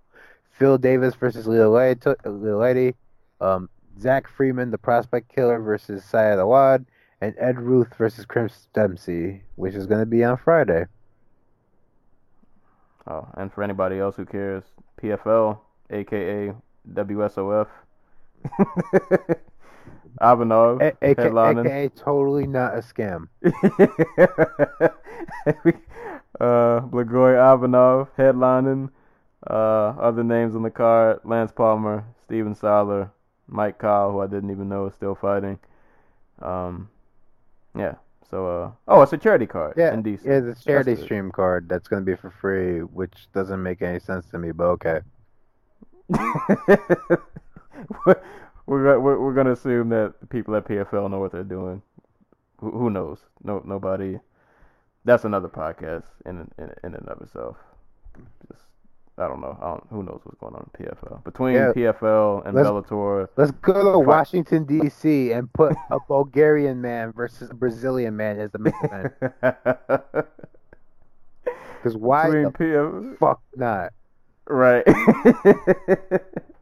Phil Davis versus Leo Leite. Um, Zach Freeman, the prospect killer versus Saad Awad, and Ed Ruth versus Chris Dempsey, which is going to be on Friday. Oh, and for anybody else who cares, PFL, aka WSOF, Ivanov, A- aka, headlining. aka totally not a scam. uh, Blagoy Ivanov headlining. Uh, other names on the card: Lance Palmer, Steven Siler, Mike Kyle, who I didn't even know was still fighting. Um, yeah. So, uh, oh, it's a charity card Yeah, in DC. yeah, the charity good. stream card that's going to be for free, which doesn't make any sense to me, but okay. we're we're, we're gonna assume that people at PFL know what they're doing. Who, who knows? No, nobody. That's another podcast in in in and of itself. Just I don't know. I don't, who knows what's going on in PFL between Yeah. PFL and Let's- Bellator? Let's go to Fuck. Washington D.C. and put a Bulgarian man versus a Brazilian man as the main event. Because why between the PFL, fuck not? right?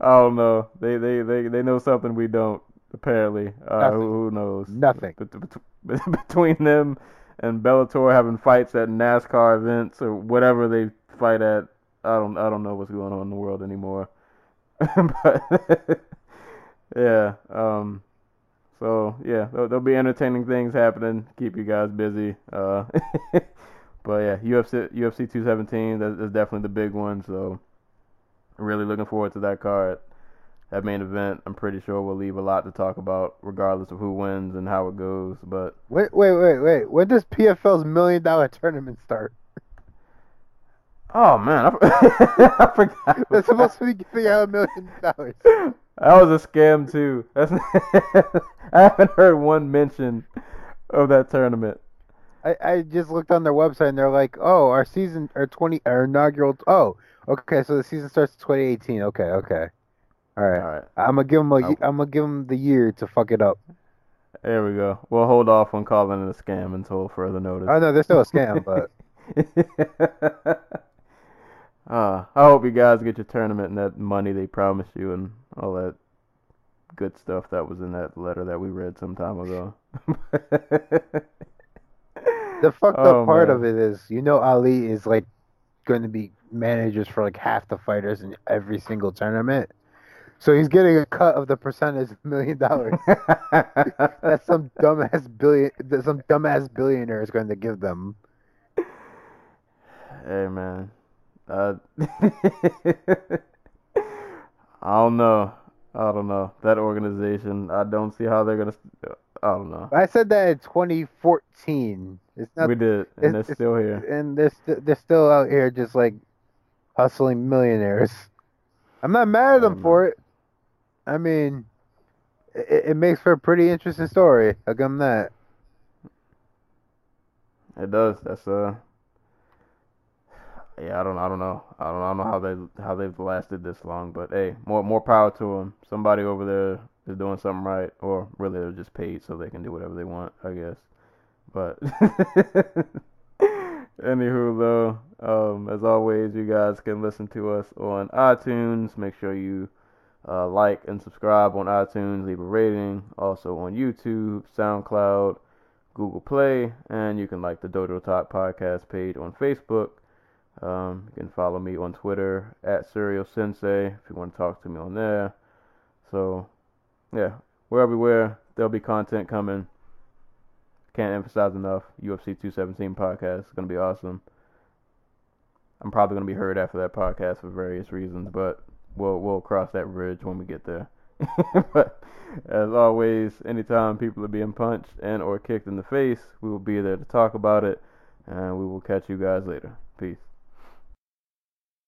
I don't know. They they they they know something we don't. Apparently, uh, who, who knows? Nothing. Bet- bet- Between them and Bellator having fights at NASCAR events or whatever they fight at, I don't I don't know what's going on in the world anymore. but yeah, um, so yeah, there'll, there'll be entertaining things happening. Keep you guys busy. Uh, but yeah, UFC UFC 217 that is definitely the big one. So really looking forward to that card. That main event, I'm pretty sure we'll leave a lot to talk about, regardless of who wins and how it goes. But Wait, wait, wait, wait. When does PFL's million dollar tournament start? oh man, I forgot. They're supposed to be giving out a million dollars. That was a scam too. That's I haven't heard one mention of that tournament. I, I just looked on their website and they're like, oh, our season, our 20, our inaugural, oh, okay, so the season starts 2018. Okay, okay. All All right. right, I'm gonna give them a. I'm gonna give them the year to fuck it up. there we go. We'll hold off on calling it a scam until further notice. Oh no, they're still a scam, but uh, I hope you guys get your tournament and that money they promised you and all that good stuff that was in that letter that we read some time ago. The fucked Oh, up part man. of it is, you know, Ali is like going to be managers for like half the fighters in every single tournament. So he's getting a cut of the percentage of million dollars that some dumbass billion, that some dumbass billionaire is going to give them. hey man, uh, I don't know. I don't know that organization. I don't see how they're gonna. I don't know. I said that in 2014. It's not, we did, and they're it's- still here. and they're st- they're still out here just like hustling millionaires. I'm not mad at them Oh, for it. I mean, it, it makes for a pretty interesting story. I'll give 'em that. It does. That's uh. Yeah, I don't. I don't know. I don't. I don't know how they how they've lasted this long. But hey, more more power to them. Somebody over there is doing something right, or really they're just paid so they can do whatever they want. I guess. But anywho, though, um, as always, you guys can listen to us on iTunes. Make sure you uh, like and subscribe on iTunes. Leave a rating. Also on YouTube, SoundCloud. Google Play, and you can like the Dodo Talk podcast page on Facebook. Um, you can follow me on Twitter at Serial Sensei if you want to talk to me on there. So, yeah, wherever we're. There'll be content coming. Can't emphasize enough. UFC 217 podcast is going to be awesome. I'm probably going to be heard after that podcast for various reasons, but we'll we'll cross that bridge when we get there. but as always, anytime people are being punched and or kicked in the face, we will be there to talk about it, and we will catch you guys later. Peace.